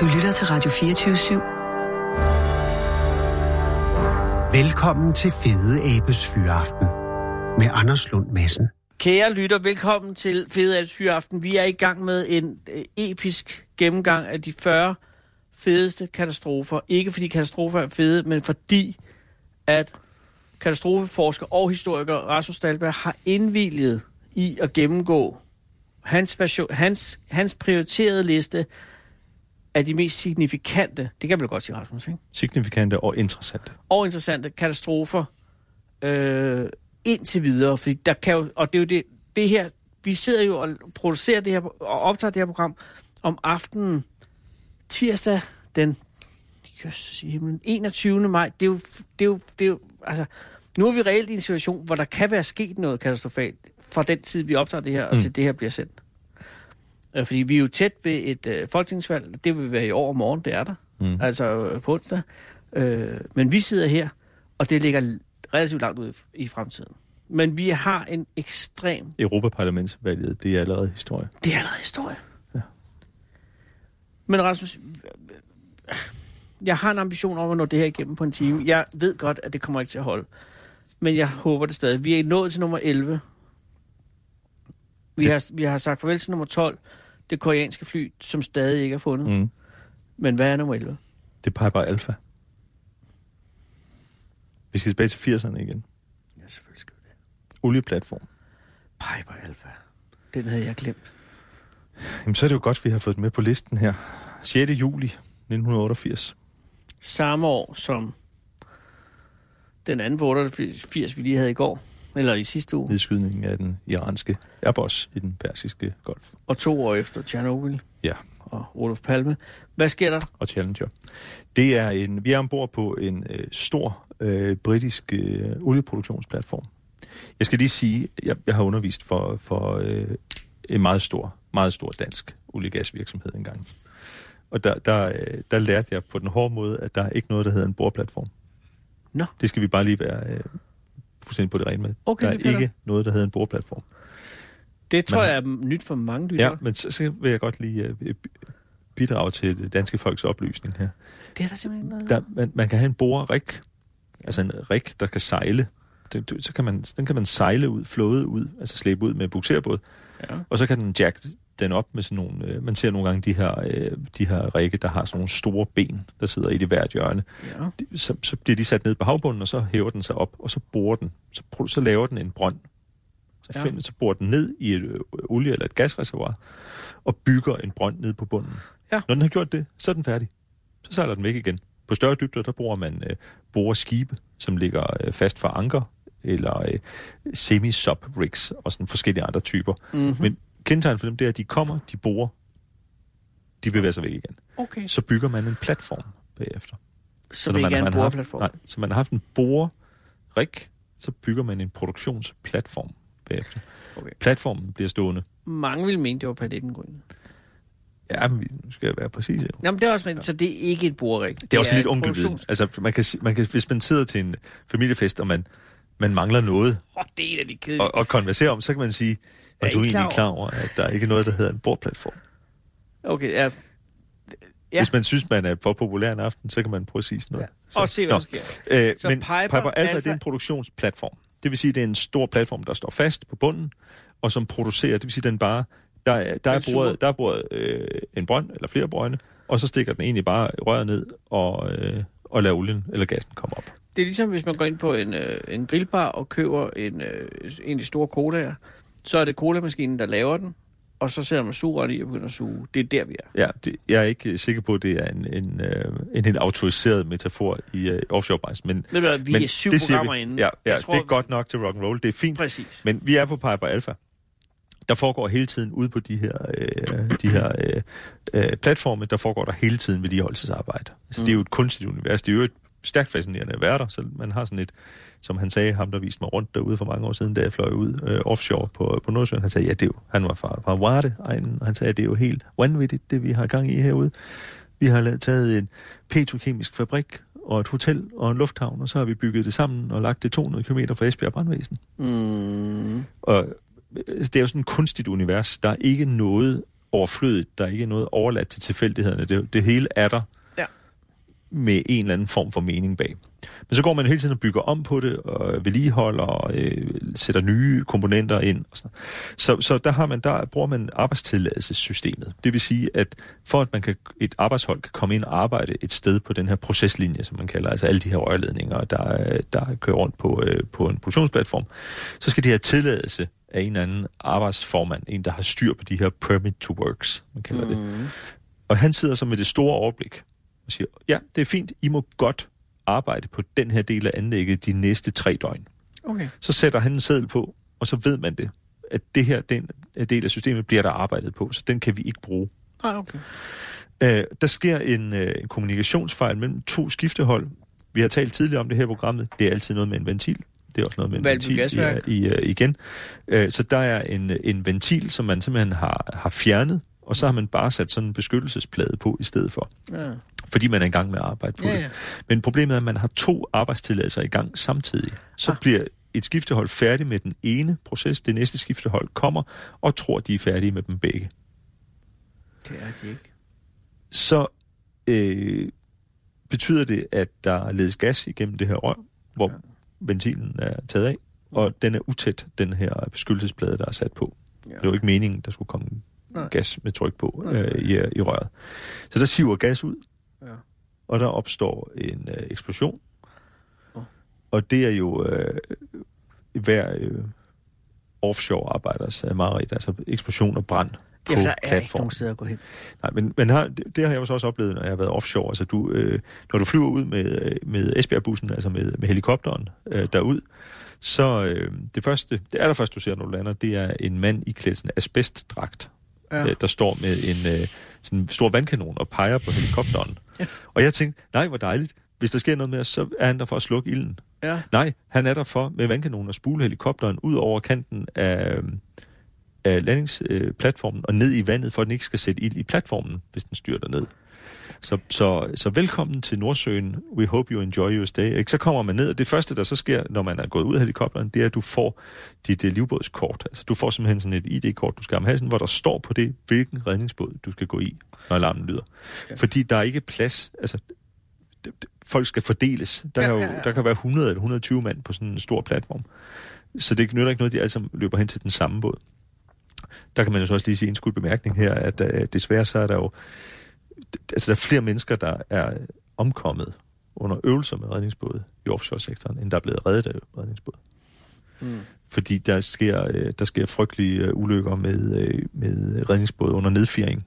Du lytter til Radio 24 /7. Velkommen til Fede Abes Fyraften med Anders Lund Madsen. Kære lytter, velkommen til Fede Abes Fyraften. Vi er i gang med en øh, episk gennemgang af de 40 fedeste katastrofer. Ikke fordi katastrofer er fede, men fordi at katastrofeforsker og historiker Rasmus Dahlberg har indvilget i at gennemgå hans, version, hans, hans prioriterede liste af de mest signifikante, det kan vel godt sige, Rasmus, ikke? Signifikante og interessante. Og interessante katastrofer øh, indtil videre, fordi der kan jo, og det er jo det, det her, vi sidder jo og producerer det her, og optager det her program om aftenen, tirsdag den Jesus, himlen, 21. maj, det er, jo, det, er jo, det er jo, altså, nu er vi reelt i en situation, hvor der kan være sket noget katastrofalt fra den tid, vi optager det her, og mm. til det her bliver sendt. Øh, fordi vi er jo tæt ved et øh, folketingsvalg. Det vil være i år og morgen, det er der. Mm. Altså øh, på onsdag. Øh, men vi sidder her, og det ligger relativt langt ud i, fremtiden. Men vi har en ekstrem... Europaparlamentsvalget, det er allerede historie. Det er allerede historie. Ja. Men Rasmus, jeg har en ambition om at nå det her igennem på en time. Jeg ved godt, at det kommer ikke til at holde. Men jeg håber det stadig. Vi er nået til nummer 11. Vi, det... har, vi har sagt farvel til nummer 12 det koreanske fly, som stadig ikke er fundet. Mm. Men hvad er nummer 11? Det peger bare Alpha. Vi skal tilbage til 80'erne igen. Ja, selvfølgelig skal vi det. Olieplatform. Piper Alpha. Den havde jeg glemt. Jamen, så er det jo godt, at vi har fået den med på listen her. 6. juli 1988. Samme år som den anden 88, vi lige havde i går. Eller i sidste uge. Nedskydningen af den iranske Airbus i den persiske golf. Og to år efter Tjernobyl. Ja. Og Olof Palme. Hvad sker der? Og Challenger. Det er en, vi er ombord på en øh, stor øh, britisk øh, olieproduktionsplatform. Jeg skal lige sige, jeg, jeg har undervist for, for øh, en meget stor, meget stor dansk oliegasvirksomhed engang. Og der, der, øh, der lærte jeg på den hårde måde, at der er ikke noget, der hedder en boreplatform. Nå. Det skal vi bare lige være øh, fuldstændig på det rene med. Okay, der er ikke noget, der hedder en boreplatform. Det tror Men, jeg er nyt for mange lytter. Ja, men så, så vil jeg godt lige uh, bidrage til det danske folks oplysning her. Det er der simpelthen noget. Der, man, man kan have en borerik, altså en rik, der kan sejle. Det, så kan man, den kan man sejle ud, flåde ud, altså slæbe ud med bukserbåd. Ja. Og så kan den jack den op med sådan nogle... Øh, man ser nogle gange de her, øh, de her rikke, der har sådan nogle store ben, der sidder i det hvert hjørne. Ja. De, så, så bliver de sat ned på havbunden, og så hæver den sig op, og så borer den. Så, så laver den en brønd. Så, ja. finder, så borer den ned i et øh, olie- eller et gasreservoir, og bygger en brønd ned på bunden. Ja. Når den har gjort det, så er den færdig. Så sejler den væk igen. På større dybder, der bruger man øh, borer skibe, som ligger øh, fast for anker, eller øh, semi-sub-rigs, og sådan forskellige andre typer. Mm-hmm. Men kendetegn for dem, det er, at de kommer, de borer, de bevæger sig væk igen. Okay. Så bygger man en platform bagefter. Så, så det ikke er en boreplatform? Nej, så man har haft en borerig, så bygger man en produktionsplatform bagefter. Okay. Platformen bliver stående. Mange vil mene, det var palettengrønne. Ja, men vi skal være præcis. Jo. Jamen, det er også rigtigt, ja. så det er ikke en borerig. Det, det er også lidt onkelviden. Altså, man kan, man kan, hvis man sidder til en familiefest, og man, man mangler noget oh, det er det og, og konversere om, så kan man sige, er du egentlig klar over, at der er ikke noget, der hedder en bordplatform? Okay, ja. Ja. Hvis man synes, man er for populær en aften, så kan man prøve at sige sådan noget. Ja. Så, og se, hvad der sker. Øh, så men Piper, Piper Alpha, Alpha, det er en produktionsplatform. Det vil sige, det er en stor platform, der står fast på bunden, og som producerer, det vil sige, den bare, der, er, der, er boret, der er boret øh, en brønd, eller flere brønde, og så stikker den egentlig bare røret ned, og, øh, og lader olien eller gassen komme op. Det er ligesom, hvis man går ind på en, øh, en grillbar og køber en, øh, en af de store colaer, så er det colamaskinen, der laver den, og så sætter man sugerøret i og begynder at suge. Det er der, vi er. Ja, det, jeg er ikke sikker på, at det er en, en, øh, en helt autoriseret metafor i uh, offshore-branchen. Men, det er, vi men er syv det programmer vi, inde. Ja, ja tror, det er godt nok til rock and roll. Det er fint. Præcis. Men vi er på Piper Alpha. Der foregår hele tiden ude på de her, øh, de her øh, øh, platforme, der foregår der hele tiden vedligeholdelsesarbejde. Altså, mm. Det er jo et kunstigt univers. Det er jo et stærkt fascinerende at være der, så man har sådan et, som han sagde, ham der viste mig rundt derude for mange år siden, da jeg fløj ud øh, offshore på, på Nordsjøen, han sagde, ja, det er jo, han var fra, fra Varde, og han sagde, det er jo helt vanvittigt, det vi har gang i herude. Vi har taget en petrokemisk fabrik og et hotel og en lufthavn, og så har vi bygget det sammen og lagt det 200 km fra Esbjerg Brandvæsen. Mm. Og altså, det er jo sådan et kunstigt univers. Der er ikke noget overflødigt. Der er ikke noget overladt til tilfældighederne. Det, det hele er der. Med en eller anden form for mening bag. Men så går man hele tiden og bygger om på det, og vedligeholder, og øh, sætter nye komponenter ind. Og sådan. Så, så der, har man, der bruger man arbejdstilladelsessystemet. Det vil sige, at for at man kan, et arbejdshold kan komme ind og arbejde et sted på den her proceslinje, som man kalder, altså alle de her rørledninger, der, der kører rundt på, øh, på en produktionsplatform, så skal de have tilladelse af en eller anden arbejdsformand, en der har styr på de her permit to works, man kalder mm. det. Og han sidder så med det store overblik og siger, ja, det er fint, I må godt arbejde på den her del af anlægget de næste tre døgn. Okay. Så sætter han en seddel på, og så ved man det, at det her den del af systemet bliver der arbejdet på, så den kan vi ikke bruge. Ah, okay. Øh, der sker en, øh, en kommunikationsfejl mellem to skiftehold. Vi har talt tidligere om det her programmet. Det er altid noget med en ventil. Det er også noget med en Valby ventil Gasværk. i, i, uh, igen. Uh, så der er en, en ventil, som man simpelthen har, har fjernet, og så har man bare sat sådan en beskyttelsesplade på i stedet for. Ja. Fordi man er i gang med at arbejde på Ja, det. ja. Men problemet er, at man har to arbejdstilladelser i gang samtidig. Så Ah. bliver et skiftehold færdig med den ene proces, det næste skiftehold kommer og tror, de er færdige med dem begge. Det er de ikke. så øh, betyder det, at der ledes gas igennem det her rør, hvor ja. ventilen er taget af, og den er utæt, den her beskyttelsesplade, der er sat på. Ja. Det var jo ikke meningen, der skulle komme Nej. gas med tryk på Nej. øh, i, i røret. Så der siver gas ud, Ja. og der opstår en øh, eksplosion. Åh. Og det er jo øh, hver øh, offshore-arbejders øh, mareridt, altså eksplosion og brand på Ja, der er ikke platformen. nogen steder at gå hen. Nej, men, men har, det, det har jeg jo så også oplevet, når jeg har været offshore. Altså, du, øh, når du flyver ud med, øh, med Esbjerg-bussen, altså med, med helikopteren øh, derud, så øh, det første, det allerførste, du ser, når du lander, det er en mand i klædsen asbestdragt, Ja. øh, der står med en øh, sådan en stor vandkanon og peger på helikopteren. ja. Og jeg tænkte, nej, hvor dejligt. Hvis der sker noget med os, så er han der for at slukke ilden. Ja. Nej, han er der for med vandkanonen og spule helikopteren ud over kanten af, af landingsplatformen og ned i vandet, for at den ikke skal sætte ild i platformen, hvis den styrter ned. Så, så, så velkommen til Nordsøen. We hope you enjoy your stay. Ikke? Så kommer man ned, og det første, der så sker, når man er gået ud af helikopteren, det er, at du får dit uh, livbådskort. Altså, du får simpelthen sådan et ID-kort, du skal have halsen, hvor der står på det, hvilken redningsbåd du skal gå i, når alarmen lyder. Ja. Fordi der er ikke plads. Altså, folk skal fordeles. Der, Ja, ja, kan jo, ja, ja. der kan være 100 eller 120 mand på sådan en stor platform. Så det nytter ikke noget, de alle sammen løber hen til den samme båd. Der kan man jo så også lige sige en skud bemærkning her, at uh, desværre så er der jo altså der er flere mennesker, der er omkommet under øvelser med redningsbåde i offshore-sektoren, end der er blevet reddet af redningsbåde. Mm. Fordi der sker, øh, der sker frygtelige øh, ulykker med, øh, med redningsbåde under nedfjering.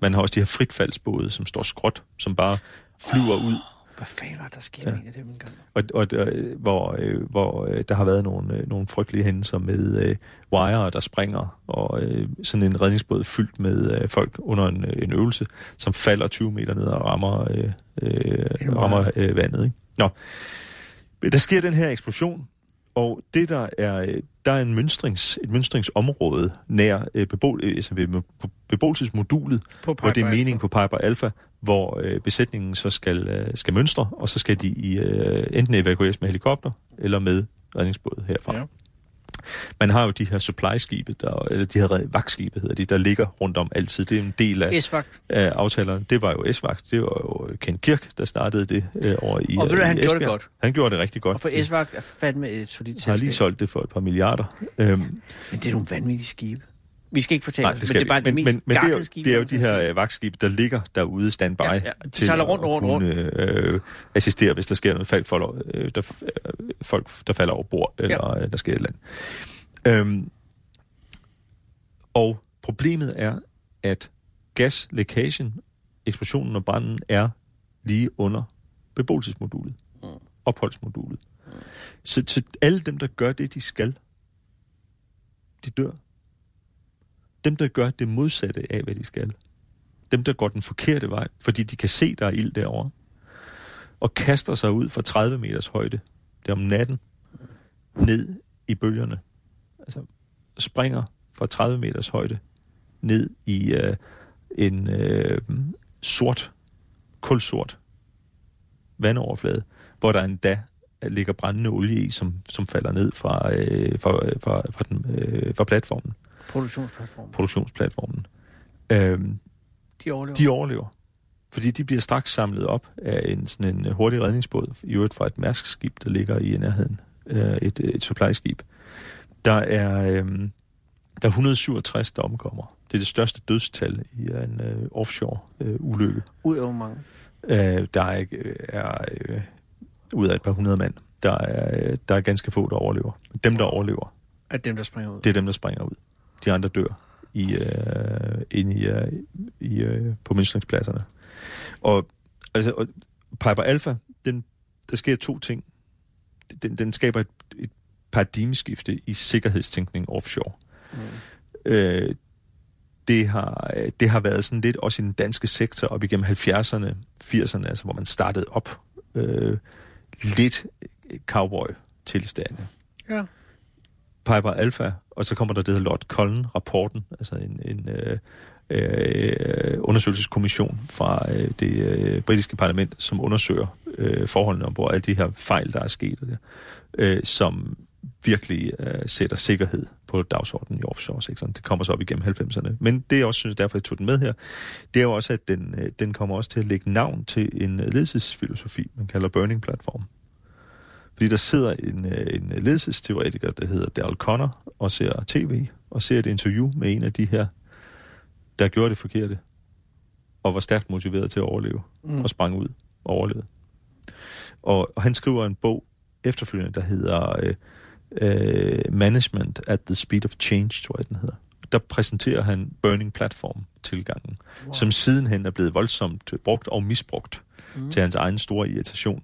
Man har også de her fritfaldsbåde, som står skråt, som bare flyver ud Hvad fanden var der sket Ja. med en af dem engang? og, og der, hvor, øh, hvor øh, der har været nogle, øh, nogle frygtelige hændelser med øh, wire, der springer, og øh, sådan en redningsbåd fyldt med øh, folk under en, øh, en øvelse, som falder 20 meter ned og rammer, øh, øh, rammer øh, vandet. Ikke? Nå. Der sker den her eksplosion, og det der er, øh, der er en mønstrings, et mønstringsområde nær øh, bebo, øh, beboelsesmodulet, På hvor det er Piper meningen på Piper Alpha, hvor øh, besætningen så skal, øh, skal mønstre, og så skal de i, øh, enten evakueres med helikopter eller med redningsbåd herfra. Ja. Man har jo de her supply-skibe, der, eller de her red- vagtskibe hedder de, der ligger rundt om altid. Det er en del af, af aftalerne. Det var jo S-vagt, det var jo Ken Kirk, der startede det øh, over i Og ved du, øh, han i gjorde det Esbjerg. godt. Han gjorde det rigtig godt. Og for S-vagt er fandme et solidt har lige selskab. solgt det for et par milliarder. Øhm, Men det er nogle vanvittige skibe. Vi skal ikke fortælle nej, det skal men det er bare vi. det men, mest men, men det, er jo, det er jo de her øh, vagtskibe, der ligger derude standby Ja, ja, de til sejler at rundt, rundt, kunne øh, assistere, hvis der sker noget fald, folk, øh, der, øh, folk, der falder over bord, eller øh, der sker et eller andet. Øhm, og problemet er, at gaslækagen, eksplosionen og branden er lige under beboelsesmodulet, Mm. opholdsmodulet. Så til alle dem, der gør det, de skal, de dør. Dem, der gør det modsatte af, hvad de skal. Dem, der går den forkerte vej, fordi de kan se, der er ild derovre, og kaster sig ud fra 30 meters højde, det er om natten, ned i bølgerne. Altså springer fra 30 meters højde ned i øh, en øh, sort, kulsort vandoverflade, hvor der endda ligger brændende olie i, som, som falder ned fra, øh, fra, øh, fra, fra, den, øh, fra platformen, Produktionsplatform. produktionsplatformen. Øhm, De overlever. de overlever. Fordi de bliver straks samlet op af en, sådan en hurtig redningsbåd, i øvrigt fra et mærskskib, der ligger i nærheden. Øh, et, et supply-skib. Der er, øh, der er 167, der omkommer. Det er det største dødstal i en øh, offshore-ulykke. Ud af hvor mange. Øh, der er, øh, er øh, ud af et par hundrede mand. Der er, øh, der er ganske få, der overlever. Dem, der overlever, Af dem, der springer ud. det er dem, der springer ud. De andre dør i, øh, inde i, øh, i, øh, på myndslængspladserne. Og, altså, og Piper Alpha, den, der sker to ting. Den, den skaber et, et paradigmeskifte i sikkerhedstænkning offshore. Mm. Øh, det har, det har været sådan lidt også i den danske sektor op igennem 70'erne, 80'erne, altså hvor man startede op øh, lidt cowboy-tilstande. Ja. Piper Alpha, og så kommer der det her Lord Cullen-rapporten, altså en, en øh, øh, undersøgelseskommission fra øh, det øh, britiske parlament, som undersøger øh, forholdene ombord, alle de her fejl, der er sket, og det, øh, som virkelig øh, sætter sikkerhed på dagsordenen i offshore-sektoren. Det kommer så op igennem 90'erne. Men det jeg også synes, derfor jeg tog den med her, det er jo også, at den, øh, den kommer også til at lægge navn til en øh, ledelsesfilosofi, man kalder Burning Platform. Fordi der sidder en, øh, en øh, ledelsesteoretiker, der hedder Daryl Connor, og ser tv, og ser et interview med en af de her, der gjorde det forkerte, og var stærkt motiveret til at overleve, mm. og sprang ud og overlevede. Og, og han skriver en bog efterfølgende, der hedder øh, øh, Management at the Speed of Change, tror jeg den hedder. Der præsenterer han Burning Platform-tilgangen, wow. som sidenhen er blevet voldsomt brugt og misbrugt mm. til hans egen store irritation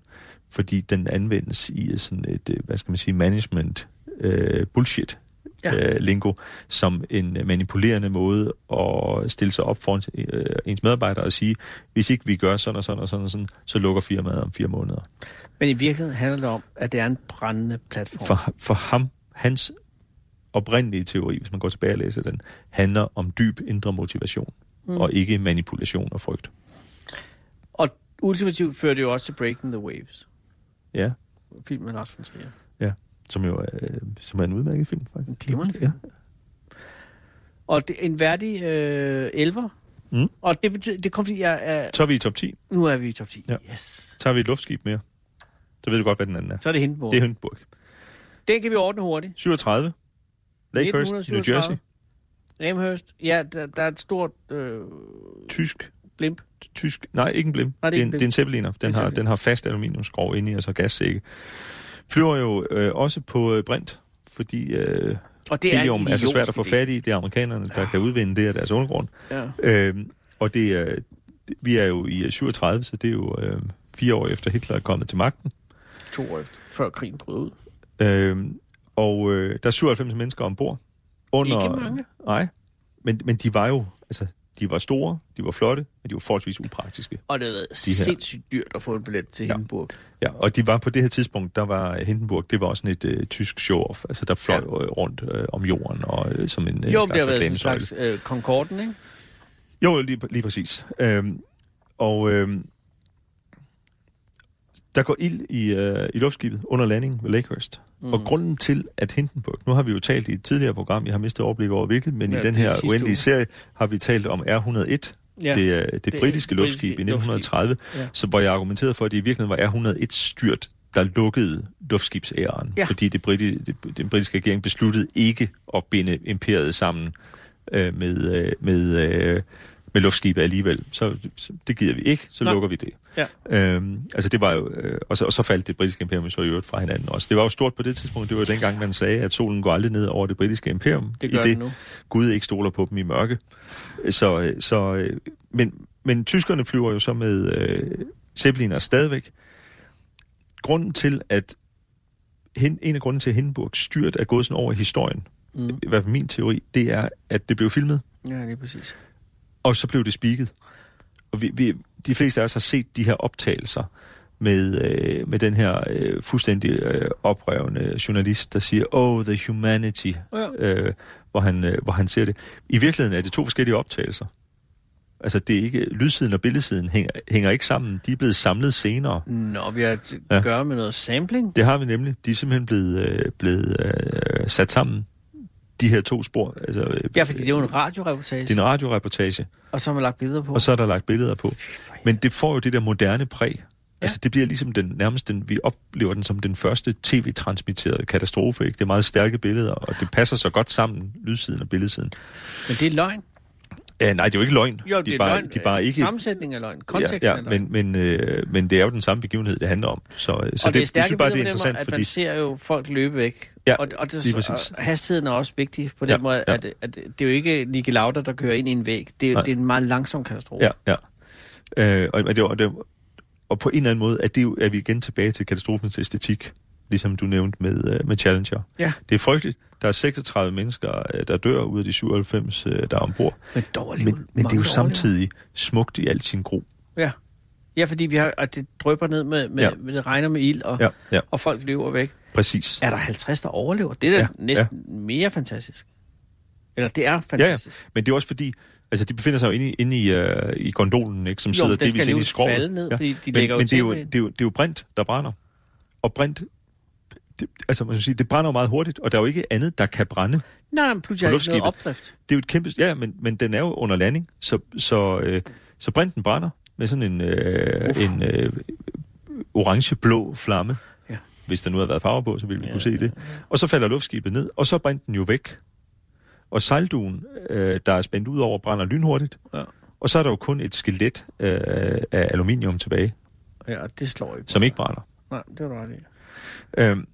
fordi den anvendes i sådan et, øh, hvad skal man sige, management øh, bullshit ja. øh, lingo, som en manipulerende måde at stille sig op foran øh, ens medarbejdere og sige, hvis ikke vi gør sådan og sådan og sådan og sådan, så lukker firmaet om fire måneder. Men i virkeligheden handler det om, at det er en brændende platform. For, for ham, hans oprindelige teori, hvis man går tilbage og læser den, handler om dyb indre motivation, mm. og ikke manipulation og frygt. Og ultimativt fører det jo også til Breaking the Waves. Ja. Film med Lars von Trier. Ja, som jo er, som er en udmærket film, faktisk. En glimrende film. Ja. Og det en værdig øh, elver. Mm. Og det betyder, det kommer fordi jeg er... Så er vi i top 10. Nu er vi i top 10, Ja. yes. Så har vi et luftskib mere. Så ved du godt, hvad den anden er. Så er det Hindenburg. Det er Hindenburg. Den kan vi ordne hurtigt. 37. Lakehurst, New 1937. Jersey. Amherst. Ja, der, der er et stort øh, Tysk. blimp. Tysk. Nej, ikke en blim. Nej, det er det, er en, det er en Zeppeliner. Den en har, den har fast aluminiumskrog inde i, og så gassække. Flyver jo øh, også på øh, brint, fordi øh, Og det er helium er så svært at få fat i. Det er amerikanerne, der kan udvinde det af deres undergrund. Ja. Øhm, og det er, vi er jo i øh, 37, så det er jo øh, fire år efter Hitler er kommet til magten. To år efter, før krigen brød ud. Øhm, og øh, der er 97 mennesker ombord. Under, Ikke mange. Nej, men, men de var jo, altså, de var store, de var flotte, men de var forholdsvis upraktiske. Og det har været De her. sindssygt dyrt at få en billet til Ja. Hindenburg. Ja, og de var på det her tidspunkt, der var Hindenburg, det var også sådan et øh, tysk show-off, altså der fløj Ja. ja. rundt øh, om jorden og øh, som en, øh, Jo, slags det har været sådan en slags øh, Concorden, ikke? Jo, lige, lige præcis. Øhm, og øhm, der går ild i, øh, i luftskibet under landingen ved Lakehurst. Mm. Og grunden til, at Hindenburg, nu har vi jo talt i et tidligere program, jeg har mistet overblik over hvilket, men Ja, i den er her uendelige uge. serie har vi talt om R101, Ja. det, det, det britiske luftskib i britiske 1930, luftskib, ja. så hvor jeg argumenterede for, at det i virkeligheden var R101 styrt, der lukkede luftskibsæren, Ja. fordi det briti, det, den britiske regering besluttede ikke at binde imperiet sammen øh, med, øh, med, øh, med luftskibet alligevel. Så, så det gider vi ikke, så Nej. lukker vi det. Ja. Øhm, altså det var jo, øh, og, så, og så faldt det britiske imperium så i øvrigt fra hinanden også. Det var jo stort på det tidspunkt, det var jo dengang, man sagde, at solen går aldrig ned over det britiske imperium. Det i gør det, det nu. Gud ikke stoler på dem i mørke. Så, øh, så, øh, men, men tyskerne flyver jo så med øh, Zeppeliner stadigvæk. Grunden til, at hen, en af grunden til, at Hindenburg styrt er gået sådan over i historien, Mm. i hvert fald min teori, det er, at det blev filmet, Ja, det er præcis. Og så blev det spiket. Og vi, vi, de fleste af os har set de her optagelser med, øh, med den her øh, fuldstændig øh, oprørende journalist, der siger, oh, the humanity, Ja. øh, hvor, han, øh, hvor han ser det. I virkeligheden er det to forskellige optagelser. Altså, det er ikke, lydsiden og billedsiden hænger, hænger ikke sammen. De er blevet samlet senere. Nå, vi har at Ja. gøre med noget sampling. Det har vi nemlig. De er simpelthen blevet, øh, blevet øh, sat sammen de her to spor. Altså, Ja, fordi det er jo en radioreportage, det er en radioreportage, og så har man lagt billeder på. og så er der lagt billeder på. Men det får jo det der moderne præg. Altså det bliver ligesom den, nærmest den, vi oplever den som den første tv-transmitterede katastrofe. Ikke? Det er meget stærke billeder, og det passer så godt sammen, lydsiden og billedsiden. Men det er løgn. Ja, nej, det er jo ikke løgn. Jo, det de er bare, løgn. De er bare ikke... Sammensætning af løgn. Konteksten ja, ja, løgn. men, men, øh, men det er jo den samme begivenhed, det handler om. Så, så og det, det, er jeg stærke synes bare, det er interessant, at fordi... man ser jo folk løbe væk. Ja, og, og, det, og hastigheden er også vigtig på den Ja, måde, ja. at, at det er jo ikke Niki Lauda, der kører ind i en væg. Det er, Nej. det er en meget langsom katastrofe. Ja, ja. Øh, og, og, det, og, det, og på en eller anden måde er, det jo, er vi igen tilbage til katastrofens æstetik, ligesom du nævnte med, øh, med Challenger. Ja. Det er frygteligt. Der er 36 mennesker, øh, der dør ud af de 97, øh, der er ombord. Men, alligevel Men, men det er jo der samtidig smukt i al sin gro. Ja. ja, fordi vi har, at det drøber ned med, med, Ja. ja. med det regner med ild, og, Ja, ja. og folk løber væk. Præcis. Er der 50, der overlever? Det er da Ja, ja. næsten ja. mere fantastisk. Eller det er Ja, ja. fantastisk. Men det er også fordi, altså de befinder sig jo inde i, inde i, øh, i gondolen, ikke, som Jo, sidder den skal delvis inde i alligevel skroget. falde ned, fordi de men, lægger jo men det, er jo, til med- det, er jo, det er jo brint, der brænder. Og brint, det, altså man skal sige, det brænder jo meget hurtigt, og der er jo ikke andet, der kan brænde. Nej, nej, pludselig er ikke noget opdrift. Det er jo et kæmpe... Ja, men, men den er jo under landing, så, så, øh, så brinten brænder med sådan en, øh, Uff. en øh, orange-blå flamme. Ja. Hvis der nu havde været farver på, så ville vi Ja, kunne se det. Og så falder luftskibet ned, og så er brinten jo væk. Og sejlduen, øh, der er spændt ud over, brænder lynhurtigt. Ja. Og så er der jo kun et skelet øh, af aluminium tilbage, Ja, det slår ikke. som ikke brænder. Nej, det var i. Øhm,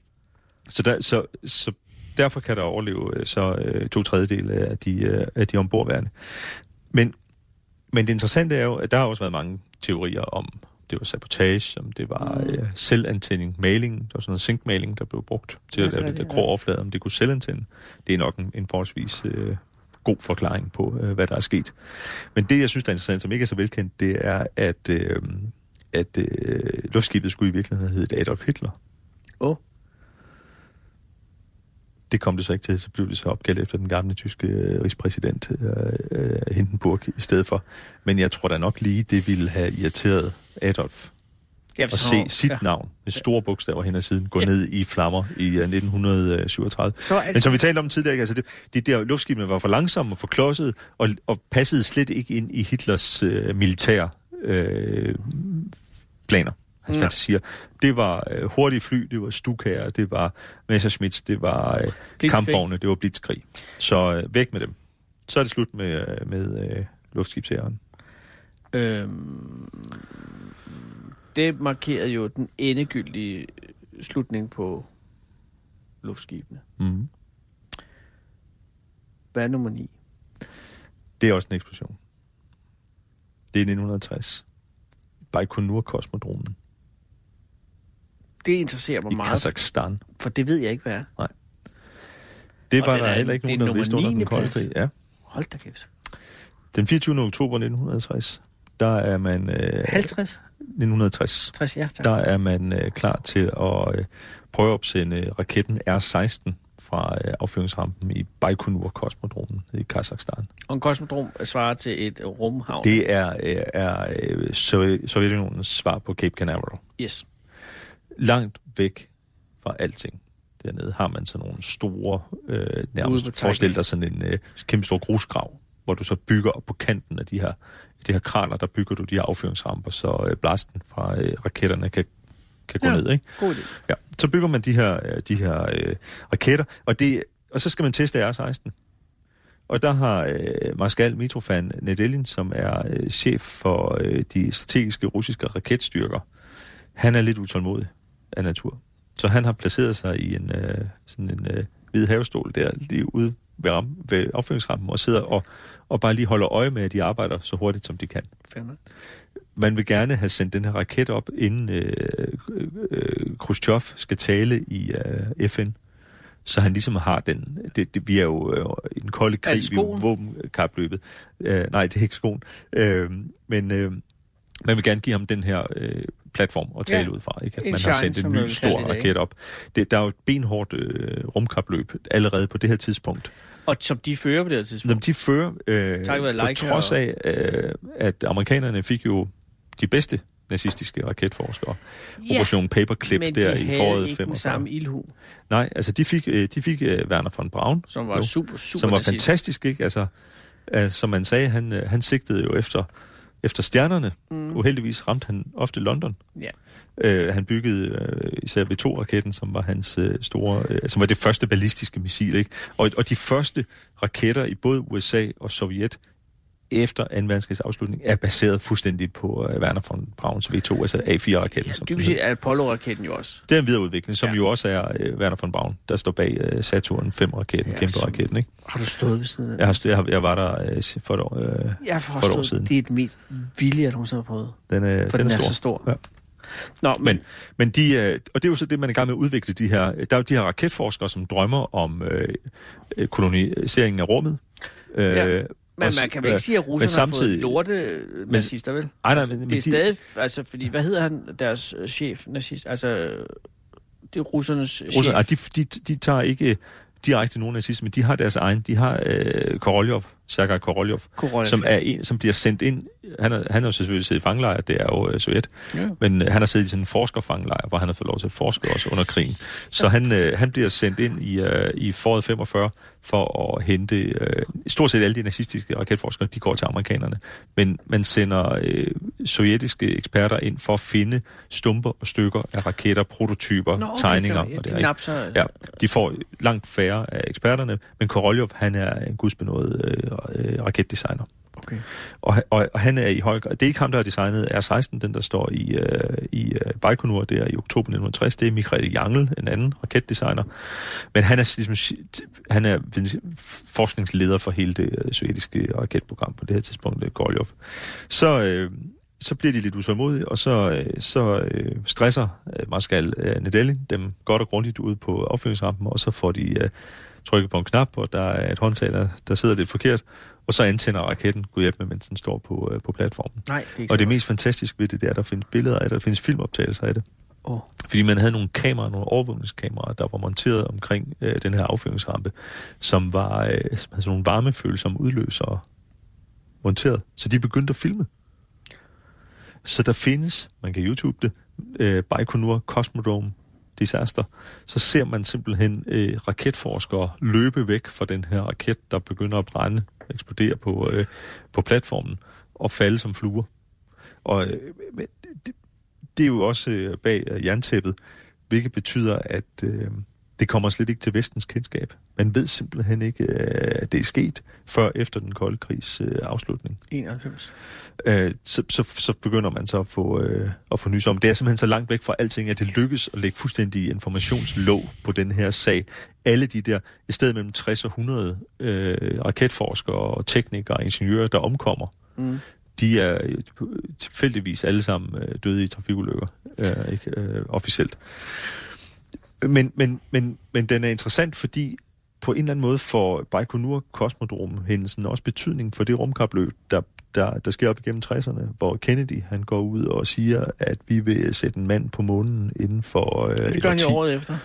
så, der, så, så derfor kan der overleve øh, så øh, to tredjedel af de, øh, af de ombordværende. Men, men det interessante er jo, at der har også været mange teorier om, det var sabotage, om det var Mm. øh, selvantænding, maling, der var sådan noget zinkmaling, der blev brugt til at det lave det der grå overflade, om det kunne selvantænde. Det er nok en, en forholdsvis øh, god forklaring på, øh, hvad der er sket. Men det, jeg synes, der er interessant, som ikke er så velkendt, det er, at, øh, at øh, luftskibet skulle i virkeligheden have heddet Adolf Hitler. Åh, Det kom det så ikke til, så blev det så opkaldt efter den gamle tyske øh, rigspræsident øh, øh, Hindenburg i stedet for. Men jeg tror da nok lige, det ville have irriteret Adolf ja, at se sit ja. navn med store bogstaver hen ad siden gå Ja. ned i flammer i øh, 1937. Så Men altså, som vi talte om tidligere, altså det, de der luftskibene var for langsomme og for klodsede, og, og passede slet ikke ind i Hitlers øh, militære øh, planer, hans Nej. fantasier. Det var øh, hurtige fly, det var Stukaer, det var Messerschmitts, det var øh, kampvogne, det var Blitzkrig. Så øh, væk med dem. Så er det slut med, øh, med øh, luftskibsæren. øhm, det markerede jo den endegyldige slutning på luftskibene. Mm. Hvad er nummer 9? Det er også en eksplosion. Det er 1960. Baikonur-kosmodromen Det interesserer mig i meget, Kazakhstan. for det ved jeg ikke, hvad er. Det Og var der er- heller ikke det nogen, der vidste under den 9. kolde krig. Ja. Hold da kæft. Den 24. oktober 1960, der er man... Øh, 50? 1960. 60, ja, tak. Der er man øh, klar til at øh, prøve at opsende raketten R-16 fra øh, affyringsrampen i Baikonur-kosmodromen i Kazakhstan. Og en kosmodrom svarer til et rumhavn. Det er, øh, er øh, Sovjet- Sovjetunionens svar på Cape Canaveral. Yes. Langt væk fra alting. Dernede har man sådan nogle store, øh, nærmest forestil dig sådan en øh, kæmpe stor grusgrav, hvor du så bygger op på kanten af de her, de her kraner, der bygger du de her affyringsramper, så øh, blasten fra øh, raketterne kan, kan gå Ja. ned. Ikke? God idé. Ja, så bygger man de her, øh, de her øh, raketter, og, det, og så skal man teste R-16. Og der har øh, Marskal Mitrofan Nedelin, som er øh, chef for øh, de strategiske russiske raketstyrker, han er lidt utålmodig af natur. Så han har placeret sig i en øh, sådan en øh, hvid havestol der lige ude ved, ram, ved affyringsrampen og sidder og, og bare lige holder øje med, at de arbejder så hurtigt, som de kan nok. man vil gerne have sendt den her raket op, inden øh, øh, Khrushchev skal tale i øh, FN. Så han ligesom har den... Det, det, vi er jo øh, i den kolde krig, vi er jo våbenkapløbet. Øh, nej, det er ikke skoen. Øh, men øh, man vil gerne give ham den her øh, platform at tale Ja. ud fra. Ikke? At man har shine, sendt som en ny stor det i raket op. Det, der er jo et benhårdt øh, rumkapløb allerede på det her tidspunkt. Og som de fører på det her tidspunkt. Som de fører, øh, Takket være på trods og- af, øh, at amerikanerne fik jo de bedste nazistiske raketforskere. Ja, Operation Paperclip men der de i havde foråret ikke den 45. samme ildhu, Nej, altså de fik, øh, de fik øh, Werner von Braun, som var Jo. super, super som var nazist. fantastisk, ikke? Altså, øh, som man sagde, han, øh, han sigtede jo efter, efter stjernerne. Mm. Uheldigvis ramte han ofte London. Ja. Øh, han byggede øh, især V2-raketten, som var hans øh, store, øh, som var det første ballistiske missil, ikke? Og, og de første raketter i både USA og Sovjet efter 2. verdenskrigs afslutning er baseret fuldstændig på øh, Werner von Brauns V2, altså A4-raketten. Ja, den sige, at Apollo-raketten jo også. det er en videreudvikling, som Ja. jo også er øh, Werner von Braun, der står bag øh, Saturn 5-raketten, Ja, kæmpe raketten, ikke? Har du stået ved siden af Jeg, har, st- jeg, jeg var der øh, for et år. Øh, Jeg for et år siden. det er det mest vilde, jeg nogensinde har prøvet. den, øh, For den, er, så stor. Ja. Nå, men, Men, men de, øh, og det er jo så det, man er i gang med at udvikle de her, der er jo de her raketforskere, som drømmer om øh, øh, koloniseringen af rummet. Øh, Ja. Men man kan vel ikke sige, at russerne samtidig- har fået lorte øh, nazister, vel? nej, altså, men- men det er stadig, altså, fordi, hvad hedder han, deres øh, chef, nazist? Altså, det er russernes Russerne, chef. ej, de, de, de tager ikke direkte nogen nazisme, de har deres egen, de har øh, Korolev, Sergej Korolev, Korolev, som er en, som bliver sendt ind, han er, han er jo selvfølgelig siddet i fangelejr, det er jo øh, Sovjet, Ja. men øh, han har siddet i sådan en forskerfangelejr, hvor han har fået lov til at forske også under krigen. Så han, øh, han bliver sendt ind i, øh, i foråret 45 for at hente, øh, stort set alle de nazistiske raketforskere, de går til amerikanerne, men man sender øh, sovjetiske eksperter ind for at finde stumper og stykker af raketter, prototyper, Nå, okay, tegninger. ja, og det er så... Ja, de får langt færre af eksperterne, men Korolev, han er en gudsbenået øh, øh, raketdesigner. Okay. Og, og, og han er i høj. Det er ikke ham, der har designet R-16, den der står i, øh, i øh, Baikonur der i oktober 1960. Det er Michael Jangel, en anden raketdesigner. Men han er, ligesom, han er forskningsleder for hele det øh, sovjetiske raketprogram på det her tidspunkt, øh, Korolev. Så... Øh, så bliver de lidt usålmodige, og så, øh, så øh, stresser øh, Marskal øh, Nedelin dem godt og grundigt ud på affyringsrampen, og så får de øh, trykket på en knap, og der er et håndtag, der, der sidder lidt forkert, og så antænder raketten, gud hjælp med, mens den står på, øh, på platformen. Nej, det er ikke Og det mest fantastiske ved det, det er, at der findes billeder af det, der findes filmoptagelser af det. Åh. Fordi man havde nogle kameraer, nogle overvågningskameraer, der var monteret omkring øh, den her affyringsrampe, som var øh, havde sådan nogle varmefølsomme udløsere monteret. Så de begyndte at filme. Så der findes, man kan YouTube det, øh, Baikonur Cosmodrome disaster, så ser man simpelthen øh, raketforskere løbe væk fra den her raket, der begynder at brænde, eksplodere på, øh, på platformen og falde som fluer. Og øh, men det, det er jo også øh, bag øh, jerntæppet, hvilket betyder, at øh, det kommer slet ikke til vestens kendskab. Man ved simpelthen ikke, øh, at det er sket før efter den kolde krigs øh, afslutning. 91. Øh, så, så, så begynder man så at få, at få nys om. Det er simpelthen så langt væk fra alting, at det lykkes at lægge fuldstændig informationslåg på den her sag. Alle de der, i stedet mellem 60 og 100 øh, raketforskere og teknikere og ingeniører, der omkommer, Mm. de er tilfældigvis alle sammen døde i trafikulykker, øh, ikke øh, officielt. Men, men, men, men den er interessant, fordi på en eller anden måde får Baikonur Kosmodrom-hændelsen også betydning for det rumkapløb, der, der, der sker op igennem 60'erne, hvor Kennedy han går ud og siger, at vi vil sætte en mand på månen inden for øh, Det et gør han jo året efter.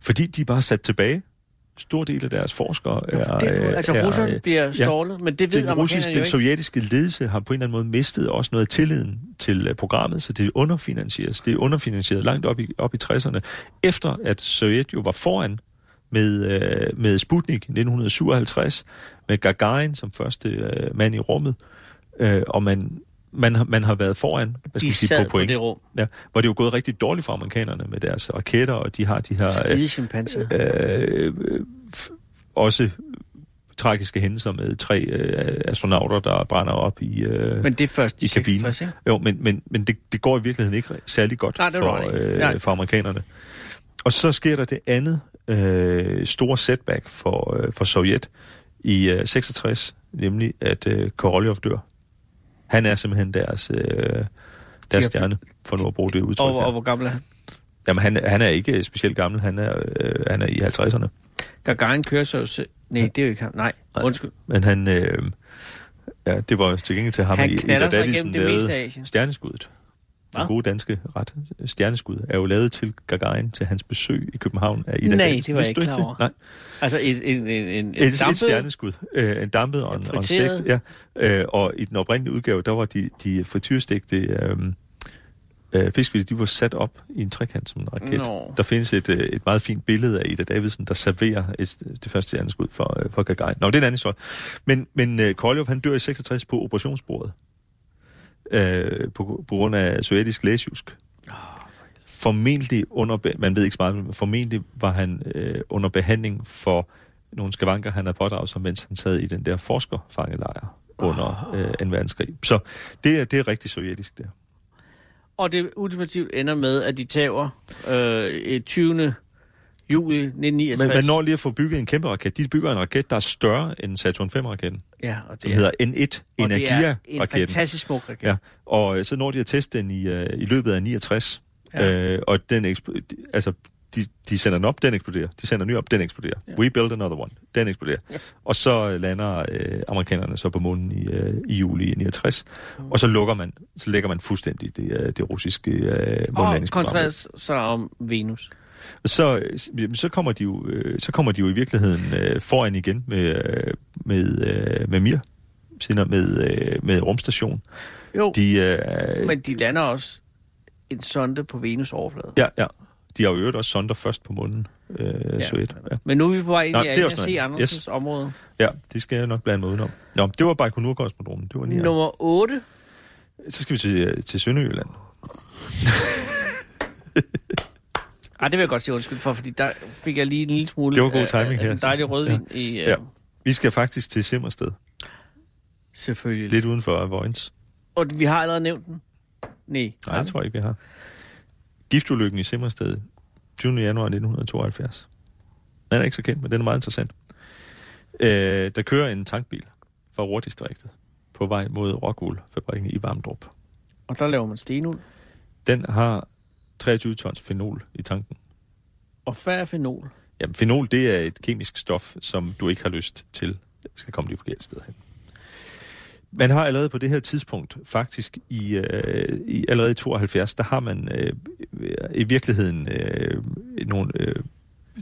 Fordi de bare sat tilbage. Stor del af deres forskere er... Det, er, altså, er, russerne øh, bliver stålet, men det ved den, russiske, den sovjetiske ledelse har på en eller anden måde mistet også noget af tilliden til uh, programmet, så det underfinansieres. Det er underfinansieret langt op i, op i 60'erne, efter at Sovjet jo var foran med, med Sputnik 1957, med Gagarin som første mand i rummet, uh, og man, man, har, man har været foran, hvad skal De sige, på på point. det rum. Ja, hvor det er jo gået rigtig dårligt for amerikanerne med deres raketter, og de har de her... øh, Skide chimpanser. øh, øh, også tragiske hændelser med tre øh, astronauter, der brænder op i... Øh, Men det er først i i kabinen. 66, ikke? jo, men, men, men det, det går i virkeligheden ikke særlig godt Nej, for. Nej. øh, for amerikanerne. Og så sker der det andet øh, store setback for, øh, for Sovjet i øh, 66, nemlig at øh, Korolev dør. Han er simpelthen deres, øh, deres stjerne, for nu at bruge det udtryk. Og, her. og hvor gammel er han? Jamen, han, han er ikke specielt gammel, han er, øh, han er i 50'erne. Gagarin kører selv. Nej, det er jo ikke ham. Nej, undskyld. Men han, øh, ja, det var til gengæld til ham, Han i knaller sig Davidsen lavede Asien. Stjerneskuddet. den Hva? gode danske ret, stjerneskud, er jo lavet til Gagarin, til hans besøg i København af Ida Nej, det var jeg ikke klar over. Nej, Altså et, en, en, en, et, et, dampet- et stjerneskud. Øh, en dampet og en, og en stegt. Ja. Øh, og i den oprindelige udgave, der var de, de frityrstegte øh, øh, fiskfilet, de var sat op i en trekant som en raket. Nå. Der findes et, øh, et meget fint billede af Ida Davidsen, der serverer et, det første stjerneskud for, øh, for Gagarin. Nå, det er en anden historie. Men, men øh, Koljov, han dør i 66 på operationsbordet. Øh, på, på grund af sovjetisk læsjusk. Formentlig under, man ved ikke så meget, men formentlig var han øh, under behandling for nogle skavanker, han havde pådraget sig, mens han sad i den der forskerfangelejr under øh, 2. verdenskrig. Så det er, det er rigtig sovjetisk, der. Og det ultimativt ender med, at de tager øh, et 20. juli 1969. Men man når lige at få bygget en kæmpe raket. De bygger en raket, der er større end Saturn 5-raketten, ja, og det som er, hedder N1 og det er en Energia-raketten. fantastisk smuk raket. Ja, og øh, så når de at teste den i, øh, i løbet af 69, Ja. øh, og den altså, de, de sender den op, den eksploderer. De sender en ny op, den eksploderer. Ja. We build another one, den eksploderer. Ja. Og så øh, lander øh, amerikanerne så på månen i, øh, i juli 69, mm. og så lukker man, så lægger man fuldstændig det, øh, det russiske øh, Og månelandingsprogram. koncentreres så om Venus. Så, så, kommer de jo, øh, så kommer de jo i virkeligheden øh, foran igen med, øh, med, øh, med Mir, senere med, øh, med rumstation. Jo, de, øh, men de lander også en sonde på Venus overflade. Ja, ja. De har jo øvrigt også sonder først på månen, øh, Ja. Sovjet. Ja. Men nu er vi på vej ind i noget C. Andersens Yes. område. ja, det skal jeg nok blande mig udenom. Nå, det var Baikonur-kosmodromen. Det var lige Nummer 8. Så skal vi til, øh, til Sønderjylland. Ej, det vil jeg godt sige undskyld for, fordi der fik jeg lige en lille smule Det var god af- timing af, her, en dejlig rødvin ja. i... Øh, Ja. Vi skal faktisk til Simmersted. Selvfølgelig. Lidt uden for Vojens. Og vi har allerede nævnt den. Nej. Nej, det tror jeg ikke, vi har. Giftulykken i Simmersted, 20. januar 1972. Den er ikke så kendt, men den er meget interessant. Øh, der kører en tankbil fra Rordistriktet på vej mod Rockwool-fabrikken i Varmdrup. Og der laver man stenuld. Den har 23 tons fenol i tanken. Og færre fenol. Jamen, fenol, det er et kemisk stof, som du ikke har lyst til skal komme de forkerte steder hen. Man har allerede på det her tidspunkt, faktisk i, øh, i allerede i 72, der har man øh, i virkeligheden øh, nogle, øh,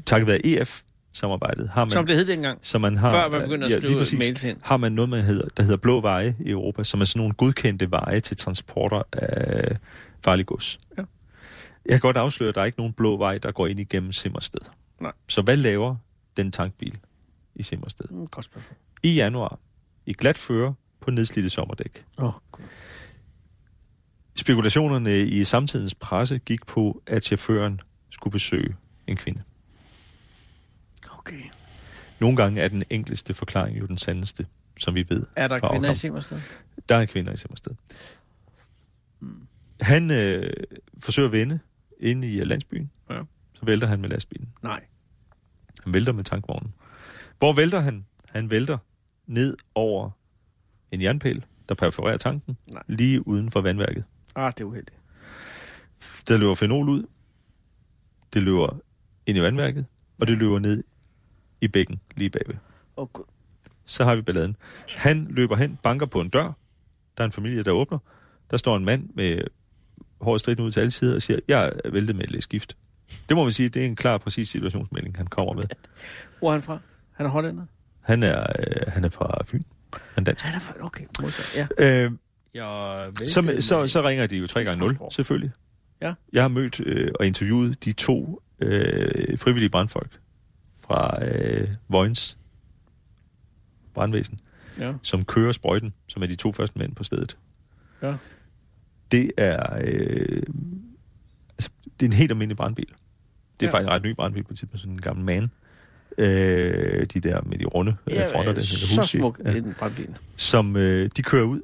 takket være EF-samarbejdet, har man, Som det hed dengang. så man har, Før man begyndte at skrive præcis, mails ind. har man noget, man hedder, der hedder blå veje i Europa, som er sådan nogle godkendte veje til transporter af farlig gods. Ja. Jeg kan godt afsløre, at der er ikke nogen blå vej, der går ind igennem Simmersted. Nej. Så hvad laver den tankbil i Simmersted? Mm, godt spørgsmål. I januar, i glat føre på nedslidte sommerdæk. Åh, oh, Gud. Spekulationerne i samtidens presse gik på, at chaufføren skulle besøge en kvinde. Okay. Nogle gange er den enkleste forklaring jo den sandeste, som vi ved. Er der kvinder i. Simmersted? Der er kvinder i Simmersted. Mm. Han øh, forsøger at vende inde i øh, landsbyen. Ja. Så vælter han med lastbilen. Nej. Han vælter med tankvognen. Hvor vælter han? Han vælter ned over en jernpæl, der perforerer tanken, Nej. lige uden for vandværket. Ah, det er uheldigt. Der løber fenol ud. Det løber ind i vandværket, og det løber ned i bækken lige bagved. Oh, Gud. Så har vi balladen. Han løber hen, banker på en dør. Der er en familie, der åbner. Der står en mand med hårdt stridt ud til alle sider og siger, jeg er væltet med et skift. Det må man sige, det er en klar, præcis situationsmelding, han kommer med. Hvor er han fra? Han er hollænder? Han er, øh, han er fra Fyn. Han er dansk. Han er fra... Okay, modsat. Ja. Øh, Jeg så, så, så ringer de jo 3 gange 0, Strasbourg. selvfølgelig. Ja. Jeg har mødt øh, og interviewet de to øh, frivillige brandfolk fra øh, Vojens brandvæsen, Ja. som kører sprøjten, som er de to første mænd på stedet. Ja. Det er, øh, altså, det er en helt almindelig brandbil. Det er Ja. faktisk en ret ny brandbil på tidspunkt, sådan en gammel man. Øh, de der med de runde øh, Ja, fronter, der så smuk ja. en brandbil. som øh, de kører ud,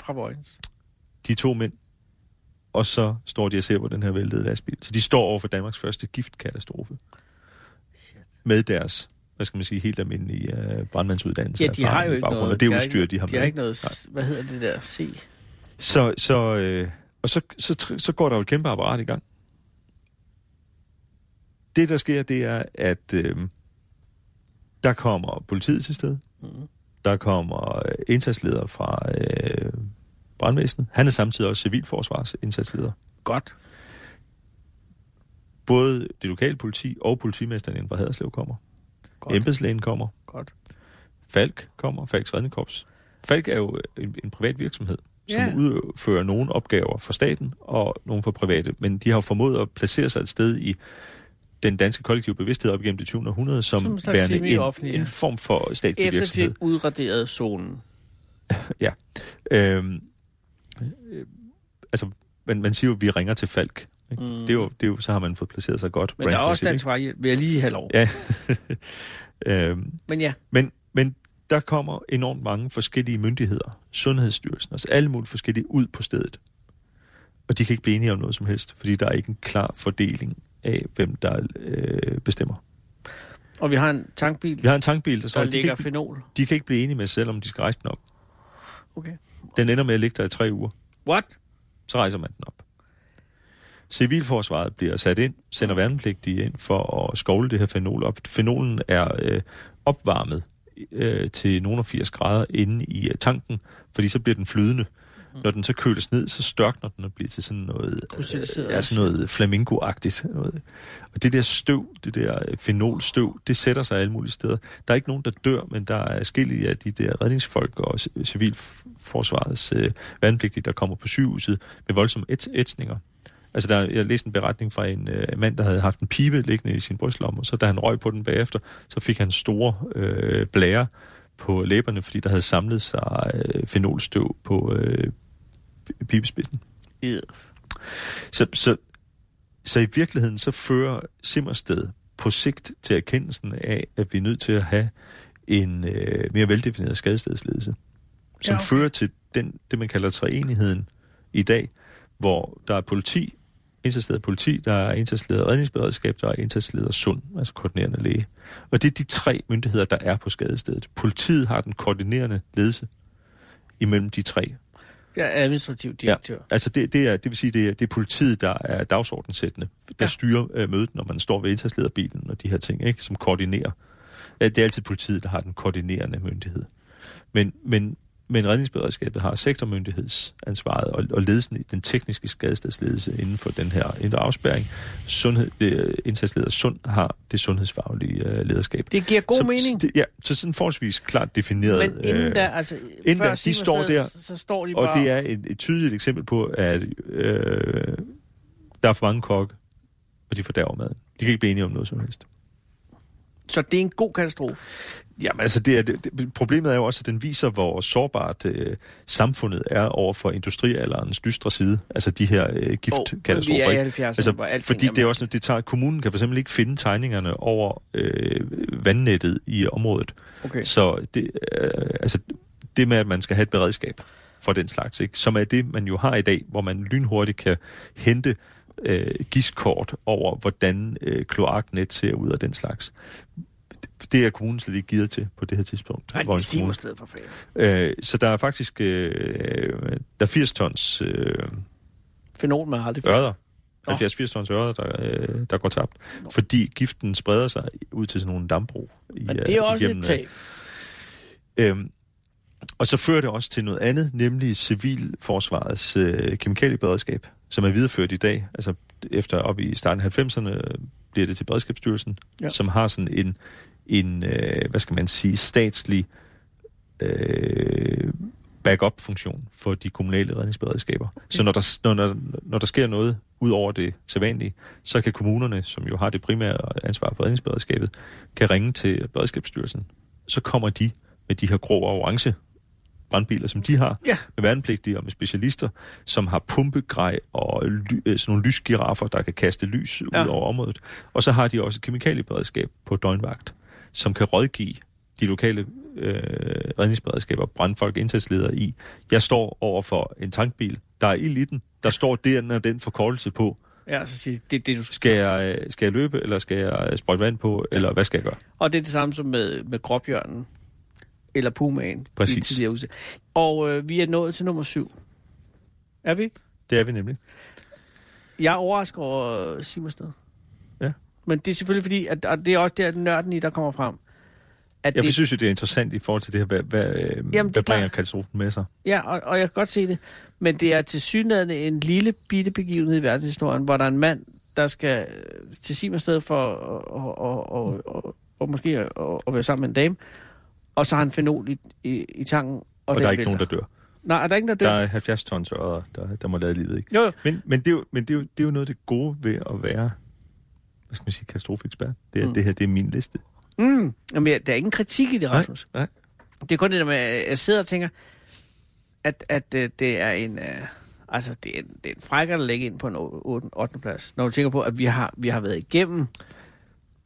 Fra Vojens. de to mænd, og så står de og ser på den her væltede lastbil. Så de står over for Danmarks første giftkatastrofe. Med deres, hvad skal man sige, helt almindelige øh, brandmandsuddannelse. Ja, de har jo ikke noget... Og det de har udstyr, de har de med. har ikke noget... s- Hvad hedder det der? C? Så, så, øh, og så, så, så, går der jo et kæmpe apparat i gang. Det, der sker, det er, at øh, der kommer politiet til sted. Mm. Der kommer øh, indsatsledere fra, øh, brandvæsenet. Han er samtidig også civilforsvarsindsatsleder. Godt. Både det lokale politi og politimesteren inden for Haderslev kommer. Godt. Embedslægen kommer. Godt. Falk kommer. Falks Redningskorps. Falk er jo en, en privat virksomhed, som Ja. udfører nogle opgaver for staten og nogle for private. Men de har formået at placere sig et sted i den danske kollektive bevidsthed op igennem det 20. århundrede som, Som værende en, ja. en form for statslig Efter vi virksomhed. fik udraderet zonen. Øhm, øh, altså, man, man siger jo, at vi ringer til Falk. Ikke? Mm. Det, er jo, det er jo, så har man fået placeret sig godt. Men der er også dansk vejhjælp, vil jeg lige have lov. Ja. øhm, Men ja, men, men der kommer enormt mange forskellige myndigheder, Sundhedsstyrelsen, altså alle mulige forskellige ud på stedet. Og de kan ikke blive enige om noget som helst, fordi der er ikke en klar fordeling af, hvem der øh, bestemmer. og vi har en tankbil, Vi har en tankbil, der står, der de kan, ligger ikke, fenol. de kan ikke blive enige med sig selv, om de skal rejse den op. Okay. Den ender med at ligge der i tre uger. What? så rejser man den op. Civilforsvaret bliver sat ind, sender værnepligtige ind for at skovle det her fenol op. Fenolen er øh, opvarmet øh, til nogle af 80 grader inde i øh, tanken, fordi så bliver den flydende. Når den så køles ned, så størkner den og bliver til sådan noget, øh, ja, sådan noget flamingo-agtigt. Noget. Og det der støv, det der øh, fenolstøv, det sætter sig alle mulige steder. Der er ikke nogen, der dør, men der er skillige af de der redningsfolk og ci- civilforsvarets øh, værnepligtige, der kommer på sygehuset med voldsomme et- ætsninger. Altså, der, jeg læste en beretning fra en øh, mand, der havde haft en pibe liggende i sin brystlomme, og så da han røg på den bagefter, så fik han store øh, blære på læberne, fordi der havde samlet sig øh, fenolstøv på øh, pibespidsen. Yeah. Så, så, så i virkeligheden så fører Simmersted på sigt til erkendelsen af, at vi er nødt til at have en øh, mere veldefineret skadestedsledelse, som Ja, okay. okay. fører til den, det, man kalder treenigheden i dag, hvor der er politi, indsatsleder politi, der er indsatsleder redningsberedskab, der er indsatsleder sund, altså koordinerende læge. Og det er de tre myndigheder, der er på skadestedet. Politiet har den koordinerende ledelse imellem de tre er administrativ direktør. Ja. Altså det, det, er, det vil sige, det er, det er politiet, der er dagsordensættende, der Ja. ja. styrer øh, mødet, når man står ved indtagslederbilen og de her ting, ikke, som koordinerer. Ja, Det er altid politiet, der har den koordinerende myndighed. Men, men, men redningsberedskabet har sektormyndighedsansvaret og, og ledelsen i den tekniske skadestedsledelse inden for den her indre afspærring. Sundhed, det, indsatsleder Sund har det sundhedsfaglige øh, lederskab. Det giver god så, mening. Det, ja, så sådan forholdsvis klart defineret. Men inden da, altså, inden da, de står der, så, står de Og bare... det er et, et tydeligt eksempel på, at øh, der er for mange kokke, og de fordærver maden. De kan ikke blive enige om noget som helst. Så det er en god katastrofe. Jamen altså, det er, det, problemet er jo også, at den viser, hvor sårbart øh, samfundet er over for industrialderens dystre side. Altså de her øh, giftkatastrofer. Oh, ikke? 70'erne, Altså, fordi det er også, det tager, kommunen kan for eksempel ikke finde tegningerne over øh, vandnettet i området. Okay. Så det, øh, altså, det med, at man skal have et beredskab for den slags, ikke? som er det, man jo har i dag, hvor man lynhurtigt kan hente øh, giskort over, hvordan øh, kloaknet ser ud af den slags. Det er kommunen slet ikke givet til på det her tidspunkt. Nej, det mig stedet for fanden. Øh, så der er faktisk øh, der er 80 tons øh, Fenol, man har aldrig ørder. Nå. 70-80 tons ørder, der, øh, der går tabt. Nå. Fordi giften spreder sig ud til sådan nogle dambrug. I, Men øh, det er også igennem, et øh, tab. Øhm, og så fører det også til noget andet, nemlig civilforsvarets øh, kemikalieberedskab, som er videreført i dag. Altså efter op i starten af 90'erne øh, bliver det til Beredskabsstyrelsen, ja. som har sådan en, en øh, hvad skal man sige, statslig øh, backup-funktion for de kommunale redningsberedskaber. Okay. Så når der, når, når, når der sker noget ud over det sædvanlige, så kan kommunerne, som jo har det primære ansvar for redningsberedskabet, kan ringe til Beredskabsstyrelsen. Så kommer de med de her grå og orange brandbiler, som de har, Ja. med værnepligtige og med specialister, som har pumpegrej og ly, øh, sådan nogle lysgiraffer, der kan kaste lys Ja. ud over området. Og så har de også et kemikalieberedskab på døgnvagt, som kan rådgive de lokale øh, redningsberedskaber, brandfolk, indsatsledere i. Jeg står over for en tankbil, der er ild i den, der står den og den forkortelse på. Ja, så siger de, det det, du skal. Skal jeg, øh, skal jeg løbe, eller skal jeg øh, sprøjte vand på, eller hvad skal jeg gøre? Og det er det samme som med, med gråbjørnen. Eller pumaen. Præcis. tidligere udsigt. Og øh, vi er nået til nummer syv. Er vi? Det er vi nemlig. Jeg er overrasket over øh, Simonsted. Men det er selvfølgelig fordi, at og det er også der nørden i, der kommer frem. at Jeg det, synes jo, det er interessant i forhold til det her, hvad, hvad, øh, er hvad bringer katastrofen med sig. Ja, og, og jeg kan godt se det. Men det er til synligheden en lille bitte begivenhed i verdenshistorien, hvor der er en mand, der skal øh, til sin sted for og, og, og, og måske at, at være sammen med en dame, og så har han fenol i, i, i tanken, og, Og, der er ikke vælter. nogen, der dør. Nej, er der ingen, der Der dør? er 70 tons og der, der må lade livet, ikke? Jo, jo. Men, men, det, er jo, men det, er jo, det er jo noget af det gode ved at være, hvad skal man sige, katastrofeekspert. Det er, Mm. det her, det er min liste. Mm. Jamen, jeg- der er ingen kritik i det, Nej, Rasmus. nej. Det er kun det der med, at jeg sidder og tænker, at, at øh, det er en... Øh, altså, det er, en- det er en frækker at lægge ind på en 8. 8. plads. Når du tænker på, at vi har, vi har været igennem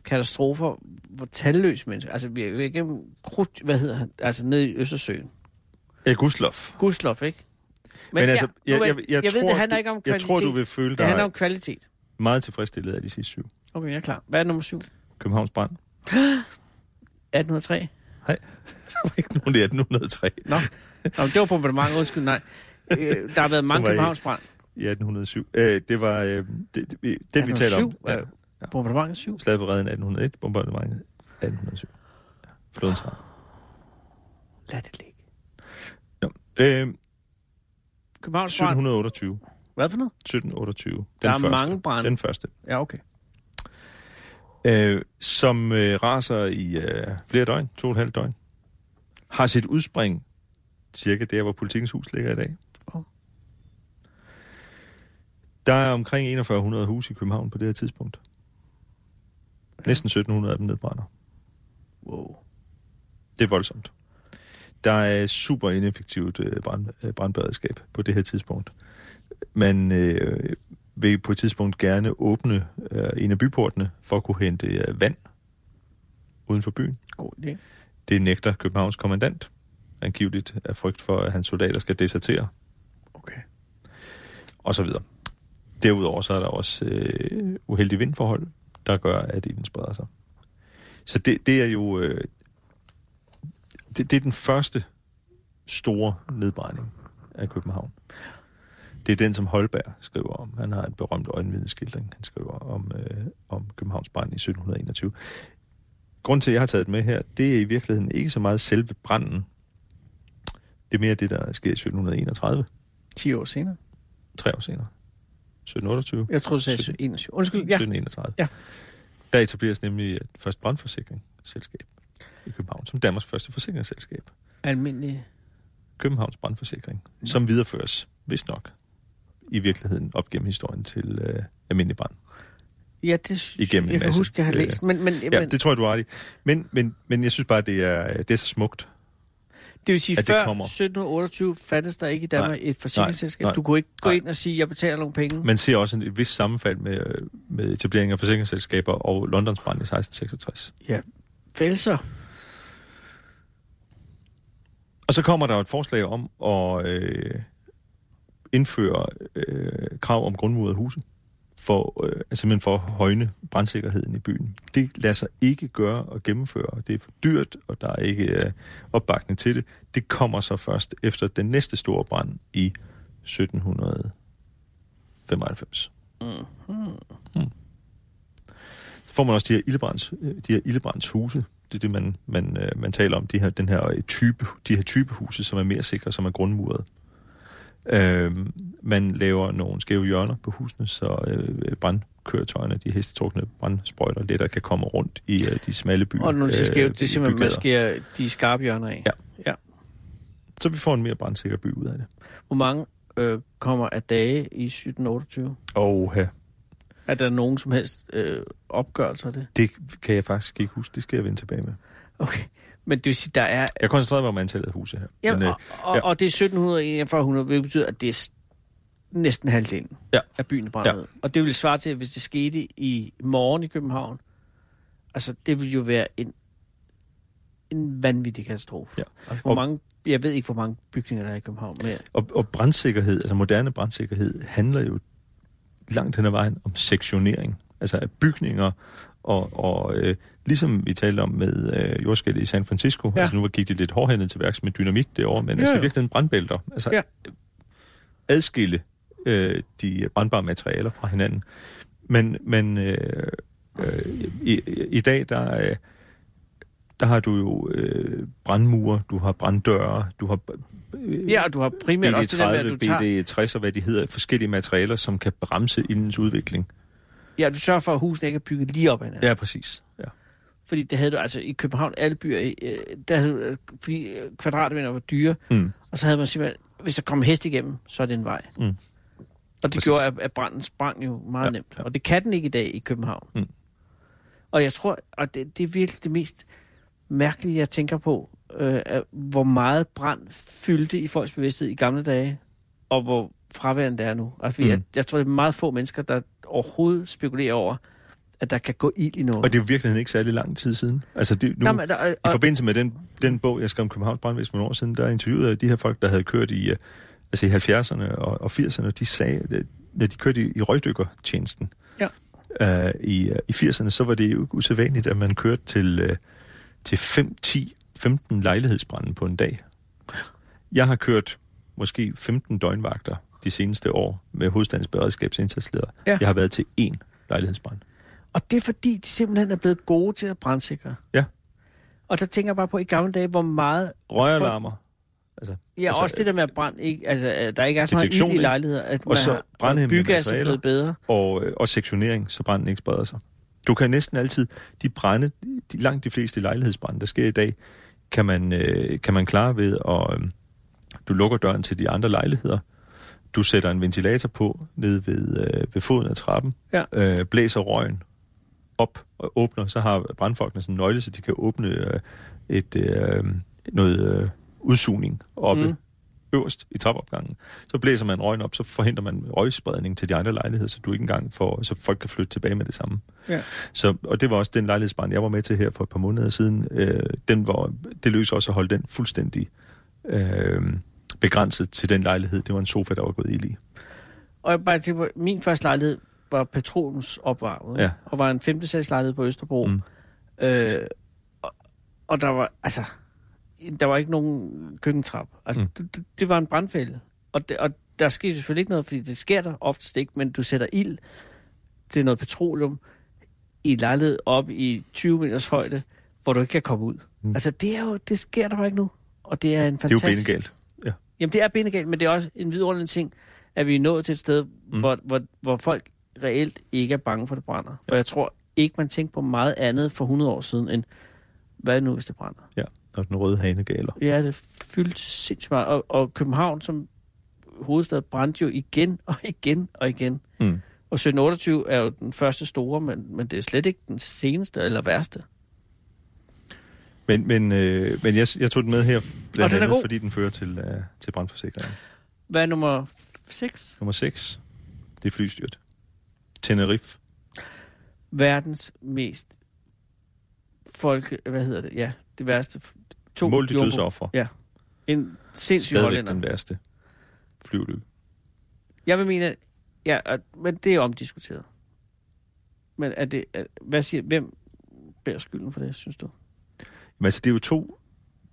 katastrofer, hvor talløse mennesker... Altså, vi har været igennem... Krut, hvad hedder han? Altså, nede i Østersøen. Ja, Guslov. Gudslof, ikke? Men, men altså, jeg, jeg, ved- jeg, jeg tror, ved, det handler du- ikke om Jeg kvalitet. tror, du vil føle Det dig handler om kvalitet. meget tilfredsstillet af de sidste syv. Okay, jeg er klar. Hvad er nummer syv? Københavns brand. 1803? Der var ikke nogen i 1803. Nå. Nå, det var bombardement, undskyld, nej. Øh, der har været mange var I- Københavnsbrand. I 1807. Øh, det var øh, det, det, vi- det vi taler om. Ja. Bombardementet 7. Slaget på redden 1801, bombardementet 1807. Ja. Flodens hav. Lad det ligge. Nå. Øh, Københavnsbrand. 1728. Hvad for noget? 1728. Den Der er første. mange brande. Den første. Ja, okay. Øh, som øh, raser i øh, flere døgn, to og et halvt døgn, har sit udspring cirka der, hvor politikens hus ligger i dag. Der er omkring 4100 huse i København på det her tidspunkt. Næsten 1700 af dem nedbrænder. Wow. Det er voldsomt. Der er super ineffektivt øh, brand, øh, brandberedskab på det her tidspunkt. Man øh, vil på et tidspunkt gerne åbne øh, en af byportene for at kunne hente øh, vand uden for byen. God idé. Det nægter Københavns kommandant, angiveligt af frygt for, at hans soldater skal desertere, Okay. og så videre. Derudover så er der også øh, uheldige vindforhold, der gør, at ilden spreder sig. Så det, det er jo... Øh, det, det er den første store nedbrænding af København. Det er den, som Holberg skriver om. Han har en berømt øjenvidneskildring, han skriver om, øh, om Københavns brand i 1721. Grunden til, at jeg har taget det med her, det er i virkeligheden ikke så meget selve branden. Det er mere det, der sker i 1731, 10 år senere. tre år senere. 1728. Jeg tror du sagde 17. 21. Undskyld, ja. 1731. Ja. Der etableres nemlig et først brandforsikringsselskab i København, som Danmarks første forsikringsselskab. Almindelig. Københavns Brandforsikring, som videreføres, hvis nok, i virkeligheden op gennem historien til øh, almindelig brand. Ja, det Igennem en jeg kan masse, huske, jeg har øh, læst. Men, men, Ja, men det tror jeg, du har ret i. Men, men, men jeg synes bare, det er, det er så smukt. det vil sige, at før kommer. 1728 fattes der ikke i Danmark Nej, et forsikringsselskab. nej, Du kunne ikke gå nej. ind og sige, jeg betaler nogle penge. Man ser også en, et vis sammenfald med, øh, med etablering af forsikringsselskaber og Londons brand i 1666. Ja, vel så. Og så kommer der jo et forslag om at øh, indføre øh, krav om grundmurede huse, for, øh, altså simpelthen for at højne brandsikkerheden i byen. Det lader sig ikke gøre og gennemføre, det er for dyrt, og der er ikke øh, opbakning til det. Det kommer så først efter den næste store brand i 1795. Mm. Så får man også de her ildebrands, øh, de her ildebrændshuse. Det er det, man, man, øh, man taler om, de her, den her type, de her typehuse, som er mere sikre, som er grundmuret. Øh, man laver nogle skæve hjørner på husene, så øh, brandkøretøjerne, de hestetrukne brandsprøjter, lettere kan komme rundt i øh, de smalle byer. Og når du siger skævt, det er simpelthen, man skærer de skarpe hjørner af. Ja. ja. Så vi får en mere brandsikker by ud af det. Hvor mange øh, kommer af dage i 1728? Og ja, Er der nogen som helst øh, opgørelser af det? det kan jeg faktisk ikke huske. Det skal jeg vende tilbage med. Okay. Men det vil sige, der er... Jeg koncentrerer mig om antallet af huse her. Jamen, Men, øh, og, og, ja. og det er 1700 hvilket betyder, at det er næsten halvdelen Ja. af byen brænder Ja. ned. Og det vil svare til, at hvis det skete i morgen i København, altså det vil jo være en, en vanvittig katastrofe. Ja. Altså, hvor Og- mange, jeg ved ikke, hvor mange bygninger der er i København. Men Og, og brandsikkerhed, altså moderne brandsikkerhed, handler jo langt hen ad vejen om sektionering. Altså af bygninger, og, og øh, ligesom vi talte om med øh, jordskælvet i San Francisco, Ja. ja. altså nu gik de lidt hårdhændet til værks med dynamit derovre, men altså jo. virkelig brandbælter. Altså Ja. adskille øh, de brandbare materialer fra hinanden. Men, men øh, øh, i, i dag, der, øh, der har du jo øh, brandmure, du har branddøre, du har øh, Ja, og du har primært også det der med, at du tager... BD60 og hvad de hedder, forskellige materialer, som kan bremse ildens udvikling. Ja, du sørger for, at husene ikke er bygget lige op ad hinanden. Ja, præcis. Ja. Fordi det havde du altså i København, alle byer, øh, der havde, øh, fordi øh, kvadratmeter var dyre, Mm. og så havde man simpelthen, hvis der kom hest igennem, så er det en vej. Mm. Og det Præcis. gjorde, at, at branden sprang jo meget ja, nemt. ja. Og det kan den ikke i dag i København. Mm. Og jeg tror, og det, det er virkelig det mest mærkelige, jeg tænker på, øh, er, hvor meget brand fyldte i folks bevidsthed i gamle dage, og hvor fraværende det er nu. Altså, mm. jeg, jeg tror, det er meget få mennesker, der overhovedet spekulerer over, at der kan gå ild i noget. Og det er jo virkelig ikke særlig lang tid siden. Altså det, nu, Nå, men der, I og, forbindelse med den, den bog, jeg skrev om Københavns brandvæsen for nogle år siden, der interviewede jeg de her folk, der havde kørt i, øh, altså i 70'erne og, og 80'erne. De sagde, at når de kørte i, i røgdykkertjenesten Ja. øh, i, øh, i 80'erne, så var det jo usædvanligt, at man kørte til, øh, til 5, 10, 15 lejlighedsbrænde på en dag. Jeg har kørt måske 15 døgnvagter de seneste år med hovedstandens beredskabsindsatsledere. Ja. Jeg har været til én lejlighedsbrand. og det er fordi, de simpelthen er blevet gode til at brandsikre. Ja. Og der tænker jeg bare på i gamle dage, hvor meget... Røgalarmer. Altså, Ja, Altså, også det der med at brand, ikke, altså, der ikke er så meget ild i lejligheder, at Og så man har- byggegas er blevet bedre. og, øh, og sektionering, så branden ikke spreder sig. Du kan næsten altid, de brænde, de, langt de fleste lejlighedsbrænde, der sker i dag, kan man, øh, kan man klare ved at, øh, du lukker døren til de andre lejligheder, du sætter en ventilator på ned ved, øh, ved foden af trappen, Ja. øh, blæser røgen op og åbner, så har brandfolkene sådan en nøgle, så de kan åbne øh, et, øh, noget øh, udsugning oppe Mm. øverst i trappeopgangen. Så blæser man røgen op, så forhindrer man røgspredning til de andre lejligheder, så du ikke engang får, så folk kan flytte tilbage med det samme. Ja. Så, og det var også den lejlighedsbrand, jeg var med til her for et par måneder siden. Øh, den var, det lykkedes også at holde den fuldstændig øh, begrænset til den lejlighed. Det var en sofa, der var gået ild i. Og jeg bare tænker, på, min første lejlighed var Petroleums opvarmet, Ja. og var en femte sals lejlighed på Østerbro. Mm. Øh, og, og der var, altså, der var ikke nogen køkkentrap. Altså, Mm. det, det var en brandfælde. Og, det, og der skete selvfølgelig ikke noget, fordi det sker der oftest ikke, men du sætter ild til noget petroleum i en lejlighed op i 20 meters højde, hvor du ikke kan komme ud. Mm. Altså, det, er jo, det sker der bare ikke nu. Og det er en Det er jo fantastisk... benegalt. Ja. Jamen, det er benegalt, men det er også en vidunderlig ting, at vi er nået til et sted, Mm. hvor, hvor, hvor folk reelt ikke er bange for, at det brænder. For jeg tror ikke, man tænkte på meget andet for 100 år siden, end hvad nu, hvis det brænder? Ja, og den røde hane galer. Ja, det fyldte sindssygt meget. Og, og København som hovedstad brændte jo igen og igen og igen. Mm. Og 1728 er jo den første store, men, men det er slet ikke den seneste eller værste. Men, men, øh, men jeg, jeg tog den med her, blandt den er andet, god. fordi den fører til, øh, til brandforsikringen. Hvad er nummer 6? Nummer 6, det er flystyrt. Tenerife. Verdens mest folke... Hvad hedder det? Ja, det værste. To Målt i dødsoffer. Ja. En sindssyg Stadigvæk hollænder. den værste flyulykke. Jeg vil mene, at- ja, at, men det er omdiskuteret. Men er det, er, hvad siger, hvem bærer skylden for det, synes du? Men altså, det er jo to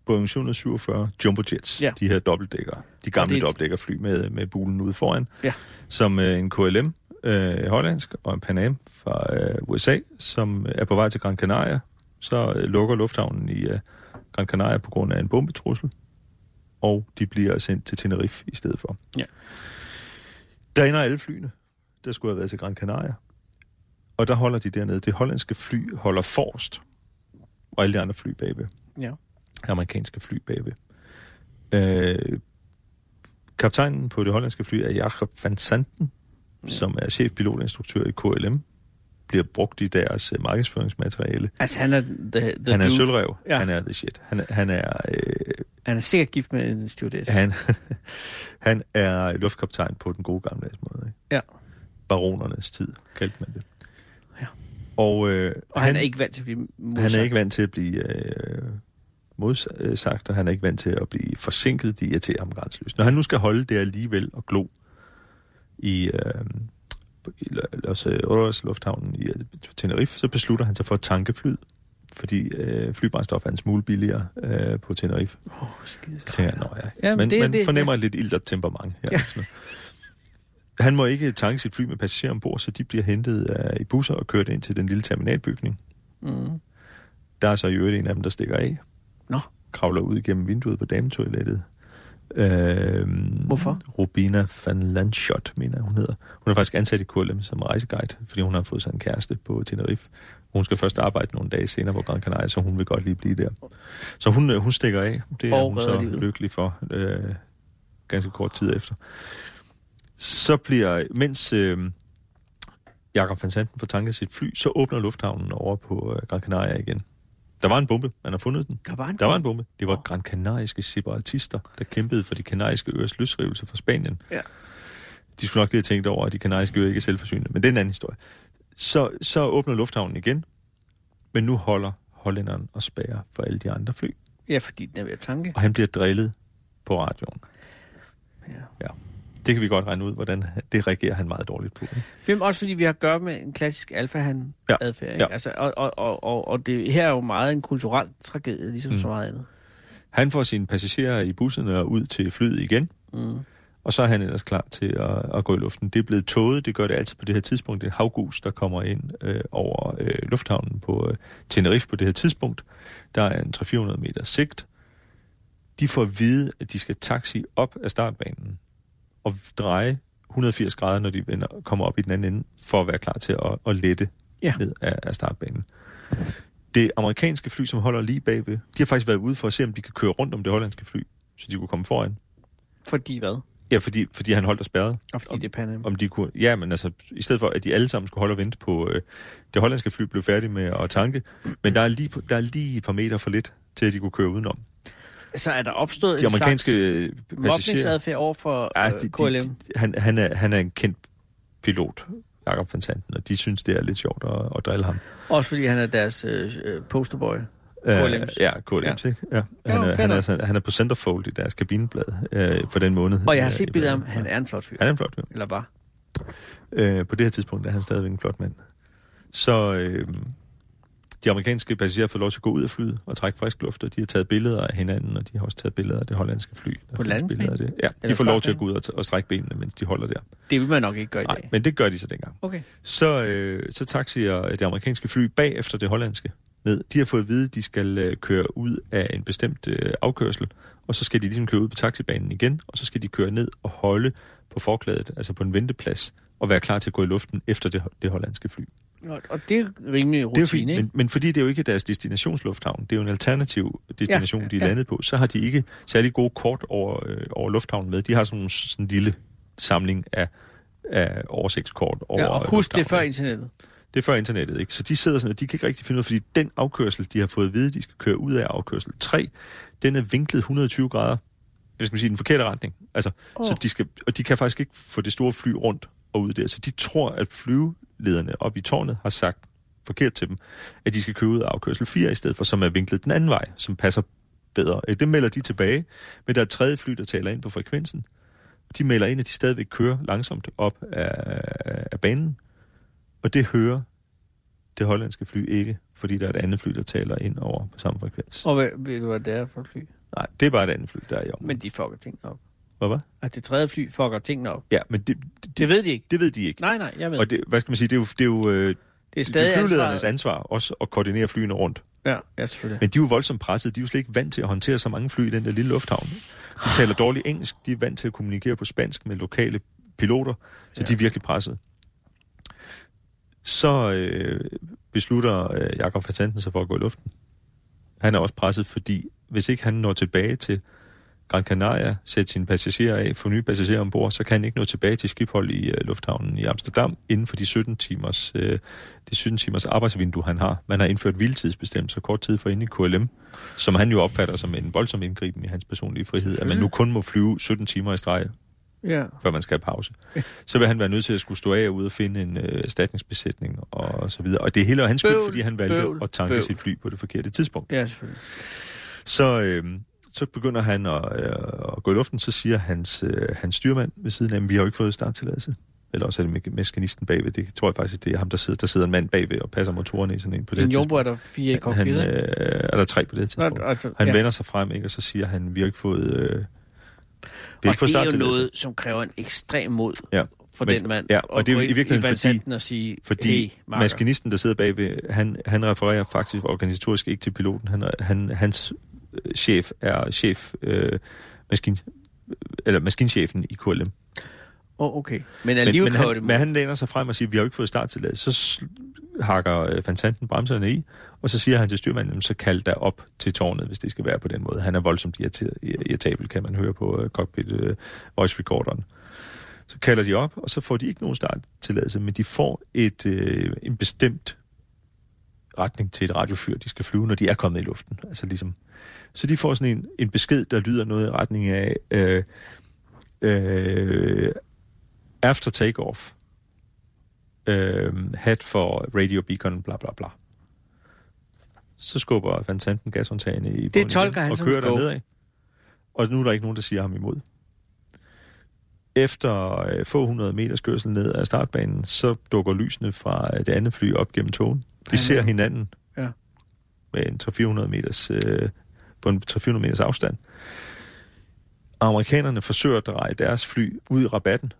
Boeing 747 Jumbo Jets, Ja. de her dobbeltdækker, de gamle et- dobbeltdækkerfly med, med bulen ude foran, Ja. som øh, en KLM øh, hollandsk og en Pan Am fra øh, USA, som er på vej til Gran Canaria. Så øh, lukker lufthavnen i øh, Gran Canaria på grund af en bombetrussel, og de bliver sendt til Tenerife i stedet for. Ja. Der ender alle flyene, der skulle have været til Gran Canaria. Og der holder de dernede. Det hollandske fly holder forrest, og alle de andre fly bagved Ja. amerikanske fly bagved. Øh, kaptajnen på det hollandske fly er Jacob van Santen, Ja. som er chefpilotinstruktør i KLM, bliver brugt i deres øh, markedsføringsmateriale. Altså, han er the, the Han er sølvrev. Ja. Han er the shit. Han, er- han er, øh, Han er sikkert gift med en stewardess. han, han er luftkaptajn på den gode gamle måde. Ikke? Ja. Baronernes tid, kaldte man det. Ja. Og, øh, Og han er ikke vant til at blive modsagt. Han er ikke vant til at blive øh, modsagt, og han er ikke vant til at blive forsinket. De irriterer ham grænseløst. Når han nu skal holde det alligevel og glo i, øh, i Los Angeles lufthavnen i øh, Tenerife, så beslutter han sig for at tanke flyet, fordi øh, flybrændstof er en smule billigere øh, på Tenerife. Åh, oh, skide. Så tænker jeg, nå ja. Jamen, men det- man det- fornemmer lidt ild og temperament her. Ja. Ja. Sådan. Han må ikke tanke sit fly med passagerer ombord, så de bliver hentet øh, i busser og kørt ind til den lille terminalbygning. Mm. Der er så i øvrigt en af dem, der stikker af. Nå. Kravler ud gennem vinduet på dametoilettet. Øh, Hvorfor? Rubina van Landschot, mener jeg, hun hedder. Hun er faktisk ansat i KLM som rejseguide, fordi hun har fået sig en kæreste på Tenerife. Hun skal først arbejde nogle dage senere på Gran Canaria, så hun vil godt lige blive der. Så hun, øh, hun stikker af. Det er Og hun så livet. lykkelig for øh, ganske kort tid efter. Så bliver, mens øh, Jakob van Santen får tanket sit fly, så åbner lufthavnen over på øh, Gran Canaria igen. Der var en bombe. Man har fundet den. Der var en Der var en bombe. Det var gran kanariske separatister, der kæmpede for de kanariske øers løsrivelse fra Spanien. Ja. De skulle nok lige have tænkt over, at de kanariske øer ikke er selvforsynende. Men det er en anden historie. Så, så åbner lufthavnen igen, men nu holder hollænderen og spærrer for alle de andre fly. Ja, fordi den er ved at tanke. Og han bliver drillet på radioen. Ja. ja. Det kan vi godt regne ud, hvordan det reagerer han meget dårligt på. Hvem også fordi vi har at gøre med en klassisk alfahan Ja. adfærd, ikke? Ja. Altså, og, og, og, og, og det her er jo meget en kulturel tragedie, ligesom mm. Så meget andet. Han får sine passagerer i bussen og ud til flyet igen. Mm. Og så er han ellers klar til at, at gå i luften. Det er blevet tåget, det gør det altid på det her tidspunkt. Det er havgus, der kommer ind øh, over øh, lufthavnen på øh, Tenerife på det her tidspunkt. Der er en 300-400 meter sigt. De får at vide, at de skal taxi op af startbanen og dreje 180 grader, når de vender, kommer op i den anden ende, for at være klar til at, at lette Ja. ned af, af startbanen. Det amerikanske fly, som holder lige bagved, de har faktisk været ude for at se, om de kan køre rundt om det hollandske fly, så de kunne komme foran. Fordi hvad? Ja, fordi, fordi han holdt og spærrede. Og fordi Om- det er. Om de kunne, ja, men altså, i stedet for, at de alle sammen skulle holde og vente på, øh, det hollandske fly blev færdig med at tanke, men der er, lige, der er lige et par meter for lidt, til at de kunne køre udenom. Så er der opstået De en amerikanske slags øh, passagerer, mobningsadfærd over for ja, øh, de, KLM? de, de, han, han, er, han er en kendt pilot, Jakob van Santen, og de synes, det er lidt sjovt at, at drille ham. Også fordi han er deres øh, øh, posterboy. Øh, KLM's. ja, KLM's, ikke? Ja. Jo, Han, er, fair han, er, sådan- han er på centerfold i deres kabineblad øh, for den måned. Og jeg har øh, set billeder af ham. Han er en flot fyr. Han er en flot fyr. Eller var. Øh, på det her tidspunkt er han stadigvæk en flot mand. Så øh, de amerikanske passagerer får lov til at gå ud af flyet og trække frisk luft, og de har taget billeder af hinanden, og de har også taget billeder af det hollandske fly. Der På billeder af det. Ja, Eller de får lov til at gå ud og, og strække benene, mens de holder der. Det vil man nok ikke gøre i Nej, dag. men det gør de så dengang. Okay. Så, øh, så taxier det amerikanske fly bag efter det hollandske ned. De har fået at vide, at de skal øh, køre ud af en bestemt øh, afkørsel, og så skal de ligesom køre ud på taxibanen igen, og så skal de køre ned og holde på forklædet, altså på en venteplads, og være klar til at gå i luften efter det, det hollandske fly. Og, og det er rimelig Det er rutine, fint, ikke? men, men fordi det er jo ikke deres destinationslufthavn, det er jo en alternativ destination, Ja, ja, de er landet på, så har de ikke særlig gode kort over, øh, over lufthavnen med. De har sådan en sådan en lille samling af, af oversigtskort over Ja, og husk det før internettet. Det er før internettet, ikke? Så de sidder sådan, og de kan ikke rigtig finde ud af, fordi den afkørsel, de har fået at vide, de skal køre ud af afkørsel 3, den er vinklet 120 grader, jeg skal man sige, den forkerte retning. Altså, oh. så de skal, og de kan faktisk ikke få det store fly rundt og ud der. Så de tror, at flyvelederne op i tårnet har sagt forkert til dem, at de skal køre ud af afkørsel 4 i stedet for, som er vinklet den anden vej, som passer bedre. Øh, Det melder de tilbage, men der er et tredje fly, der taler ind på frekvensen. De melder ind, at de stadigvæk kører langsomt op af, af banen, og det hører det hollandske fly ikke, fordi der er et andet fly, der taler ind over på samme frekvens. Og hvad, ved du, hvad det er for et fly? Nej, det er bare et andet fly, der er i området. Men de fucker tingene op. Hvad var? At det tredje fly fucker tingene op. Ja, men det, det, Det ved de ikke. det ved de ikke. Nej, nej, jeg ved. Og det, hvad skal man sige, det er jo, det er jo, øh, det er det stadig er flyveledernes ansvaret. ansvar også at koordinere flyene rundt. Ja, ja, selvfølgelig. Men de er jo voldsomt presset. De er jo slet ikke vant til at håndtere så mange fly i den der lille lufthavn. De taler dårligt engelsk. De er vant til at kommunikere på spansk med lokale piloter. Så ja. de er virkelig presset. Så øh, beslutter øh, Jakob Fatanten sig for at gå i luften. Han er også presset, fordi hvis ikke han når tilbage til Gran Canaria, sætte sine passagerer af, få nye passagerer ombord, så kan han ikke nå tilbage til skibhold i øh, lufthavnen i Amsterdam inden for de 17 timers, øh, de 17 timers arbejdsvindue, han har. Man har indført hviletidsbestemmelser kort tid for inde i KLM, som han jo opfatter som en voldsom indgriben i hans personlige frihed, at man nu kun må flyve 17 timer i streg, Ja. før man skal have pause. Så vil han være nødt til at skulle stå af ude og finde en øh, erstatningsbesætning og så videre. Og det hele er hans skyld, fordi han valgte bøvl, at tanke bøvl. sit fly på det forkerte tidspunkt. ja, selvfølgelig. Så, øh, så begynder han at, øh, at gå i luften, så siger hans, øh, hans styrmand ved siden af ham, vi har jo ikke fået starttilladelse. Eller også er det me- mekanisten bagved. Det tror jeg faktisk, det er ham, der sidder, der sidder en mand bagved og passer motorerne i sådan en på det En jumbo er tidspunkt. der fire i Han, cockpittet. øh, er der tre på det tidspunkt. Nå, altså, Han ja. vender sig frem, ikke, og så siger han, vi har ikke fået, øh, vi har Og ikke det er jo noget, som kræver en ekstrem mod Ja. for Men- den mand. ja, og det er i virkeligheden fordi- og sige, Fordi hey, maskinisten, der sidder bagved, han, han refererer faktisk organisatorisk ikke til piloten. Han, han, hans chef er chef, øh, maskin, eller maskinchefen i KLM. Oh, okay. Men Men, alligevel men, kan han, det... men han læner sig frem og siger, vi har jo ikke fået starttilladelse. Så sl- hakker øh, Van Santen bremserne i, og så siger han til styrmanden, "Jamen, så kald der op til tårnet, hvis det skal være på den måde. Han er voldsomt irriteret- irritabel, kan man høre på øh, cockpit øh, voice recorderen. Så kalder de op, og så får de ikke nogen starttilladelse, men de får et, øh, en bestemt retning til et radiofyr, de skal flyve, når de er kommet i luften. Altså ligesom, så de får sådan en, en besked, der lyder noget i retning af øh, øh, after takeoff, øh, hat for radio beacon, bla bla bla. Så skubber Van Santen gashåndtagene i igen tolker han og kører der nedad. Og nu er der ikke nogen, der siger ham imod. Efter øh, få hundrede meters kørsel ned ad startbanen, så dukker lysene fra øh, det andet fly op gennem togen. Han- ser hinanden Ja. med en 300 meters, øh, på en 300 meters afstand. Amerikanerne forsøger at dreje deres fly ud i rabatten,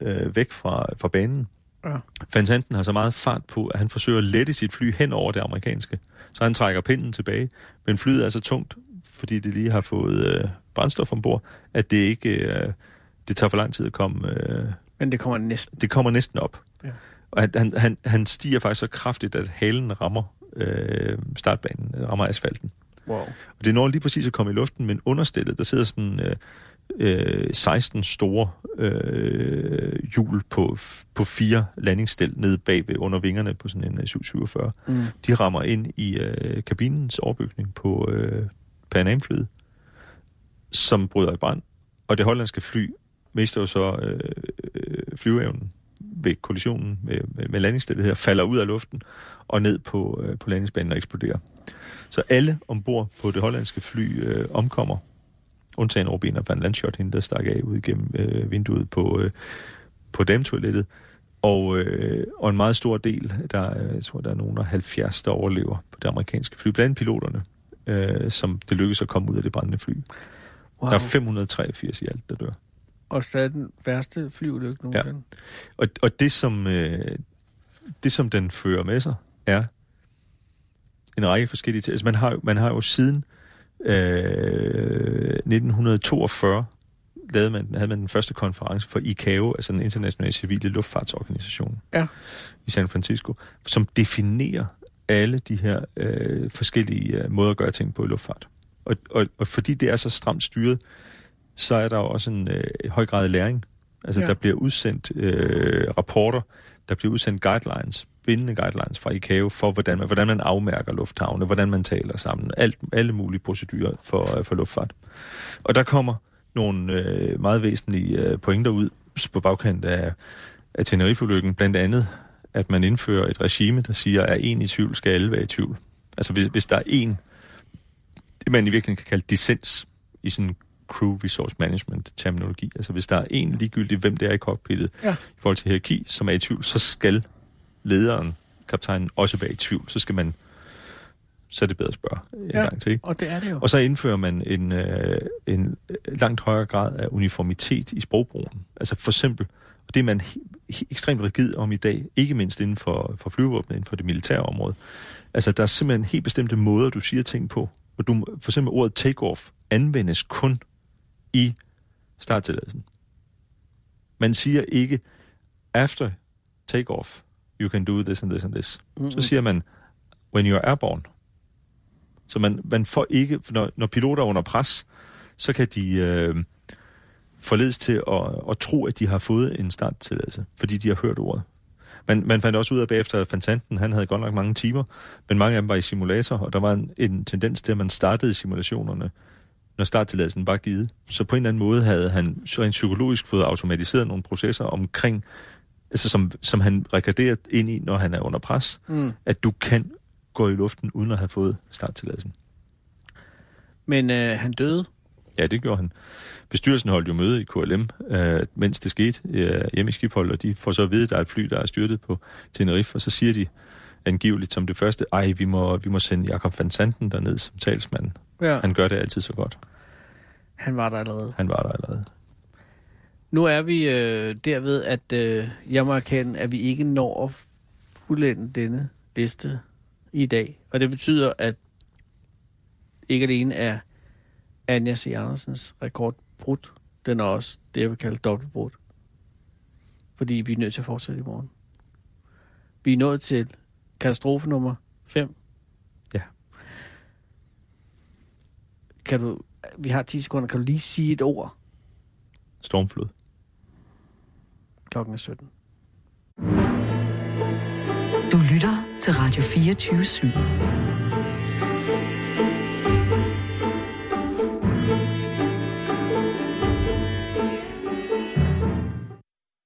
øh, væk fra, fra banen. Ja. Van Santen har så meget fart på, at han forsøger at lette sit fly hen over det amerikanske. Så han trækker pinden tilbage, men flyet er så tungt, fordi det lige har fået øh, brændstof ombord, at det ikke øh, det tager for lang tid at komme. Øh, Men det kommer næsten. det kommer næsten op. Ja. Og han, han, han, han stiger faktisk så kraftigt, at halen rammer øh, startbanen, øh, rammer asfalten. Wow. Og det når lige præcis at komme i luften, men understillet, der sidder sådan øh, øh, 16 store øh, hjul på, på fire landingsstel nede bagved under vingerne på sådan en øh, 747. Mm. De rammer ind i øh, kabinens overbygning på øh, Pan Am-flyet, som bryder i brand. Og det hollandske fly mister jo så øh, øh, flyveevnen ved kollisionen med, med, landingsstedet her, falder ud af luften og ned på, øh, på landingsbanen og eksploderer. Så alle ombord på det hollandske fly øh, omkommer, undtagen Robin og Van Landshot, hende der stak af ud igennem øh, vinduet på, øh, på dametoilettet. Og, øh, og en meget stor del, der, er- jeg tror, der er nogen af 70, der overlever på det amerikanske fly, blandt piloterne, øh, som det lykkedes at komme ud af det brændende fly. wow. Der er 583 i alt, der dør. Og er den værste flyulykke nogensinde. Og, og det, som, øh, det, som den fører med sig, er en række forskellige ting. Altså, man har, man har jo siden øh, 1942 lavede man, havde man den første konference for ICAO, altså den internationale civile luftfartsorganisation Ja. i San Francisco, som definerer alle de her øh, forskellige øh, måder at gøre ting på i luftfart. Og, og, og fordi det er så stramt styret, så er der også en øh, høj grad af læring. Altså Ja. der bliver udsendt øh, rapporter, der bliver udsendt guidelines, bindende guidelines fra ICAO for, hvordan man, hvordan man afmærker lufthavne, hvordan man taler sammen, alt, alle mulige procedurer for, øh, for luftfart. Og der kommer nogle øh, meget væsentlige øh, pointer ud på bagkant af, af Tenerife-ulykken, blandt andet, at man indfører et regime, der siger, at en i tvivl, skal alle være i tvivl. Altså hvis, hvis der er en, det man i virkeligheden kan kalde dissens i sådan crew resource management terminologi. Altså hvis der er en ligegyldigt, hvem det er i cockpittet, Ja. i forhold til hierarki, som er i tvivl, så skal lederen, kaptajnen, også være i tvivl. Så skal man, så er det bedre at spørge en Ja. gang til. Ikke? Og det er det jo. Og så indfører man en, øh, en øh, langt højere grad af uniformitet i sprogbrugen. Altså for eksempel, og det er man ekstremt rigid om i dag, ikke mindst inden for, for flyvevåbnet, inden for det militære område. Altså der er simpelthen helt bestemte måder, du siger ting på. Og du, for eksempel ordet take-off anvendes kun i starttilladelsen. Man siger ikke, after take-off, you can do this and this and this. Mm-mm. Så siger man, when you are airborne. Så man, man får ikke, når, når piloter er under pres, så kan de øh, forledes til at, at tro, at de har fået en starttilladelse, fordi de har hørt ordet. Man, man fandt også ud af bagefter, at Fantanten, han havde godt nok mange timer, men mange af dem var i simulator, og der var en, en tendens til, at man startede simulationerne, når starttilladelsen var givet. Så på en eller anden måde havde han så rent psykologisk fået automatiseret nogle processer omkring, altså som, som han rekorderer ind i, når han er under pres, Mm. at du kan gå i luften uden at have fået starttilladelsen. Men øh, han døde. Ja, det gjorde han. Bestyrelsen holdt jo møde i KLM, øh, mens det skete øh, hjemme i Skibhold, og de får så at vide, at der er et fly, der er styrtet på Tenerife, og så siger de angiveligt som det første, ej, vi må, vi må sende Jakob van Santen derned som talsmand. Ja. Han gør det altid så godt. Han var der allerede. Han var der allerede. Nu er vi øh, derved, at øh, jeg må erkende, at vi ikke når at fuldende denne liste i dag. Og det betyder, at ikke alene er Anja C. Andersens rekord brudt, den er også det, jeg vil kalde dobbeltbrudt. Fordi vi er nødt til at fortsætte i morgen. Vi er nået til katastrofe nummer 5. Ja. Kan du, vi har 10 sekunder, kan du lige sige et ord? Stormflod. Klokken er 17. Du lytter til Radio 24 /7.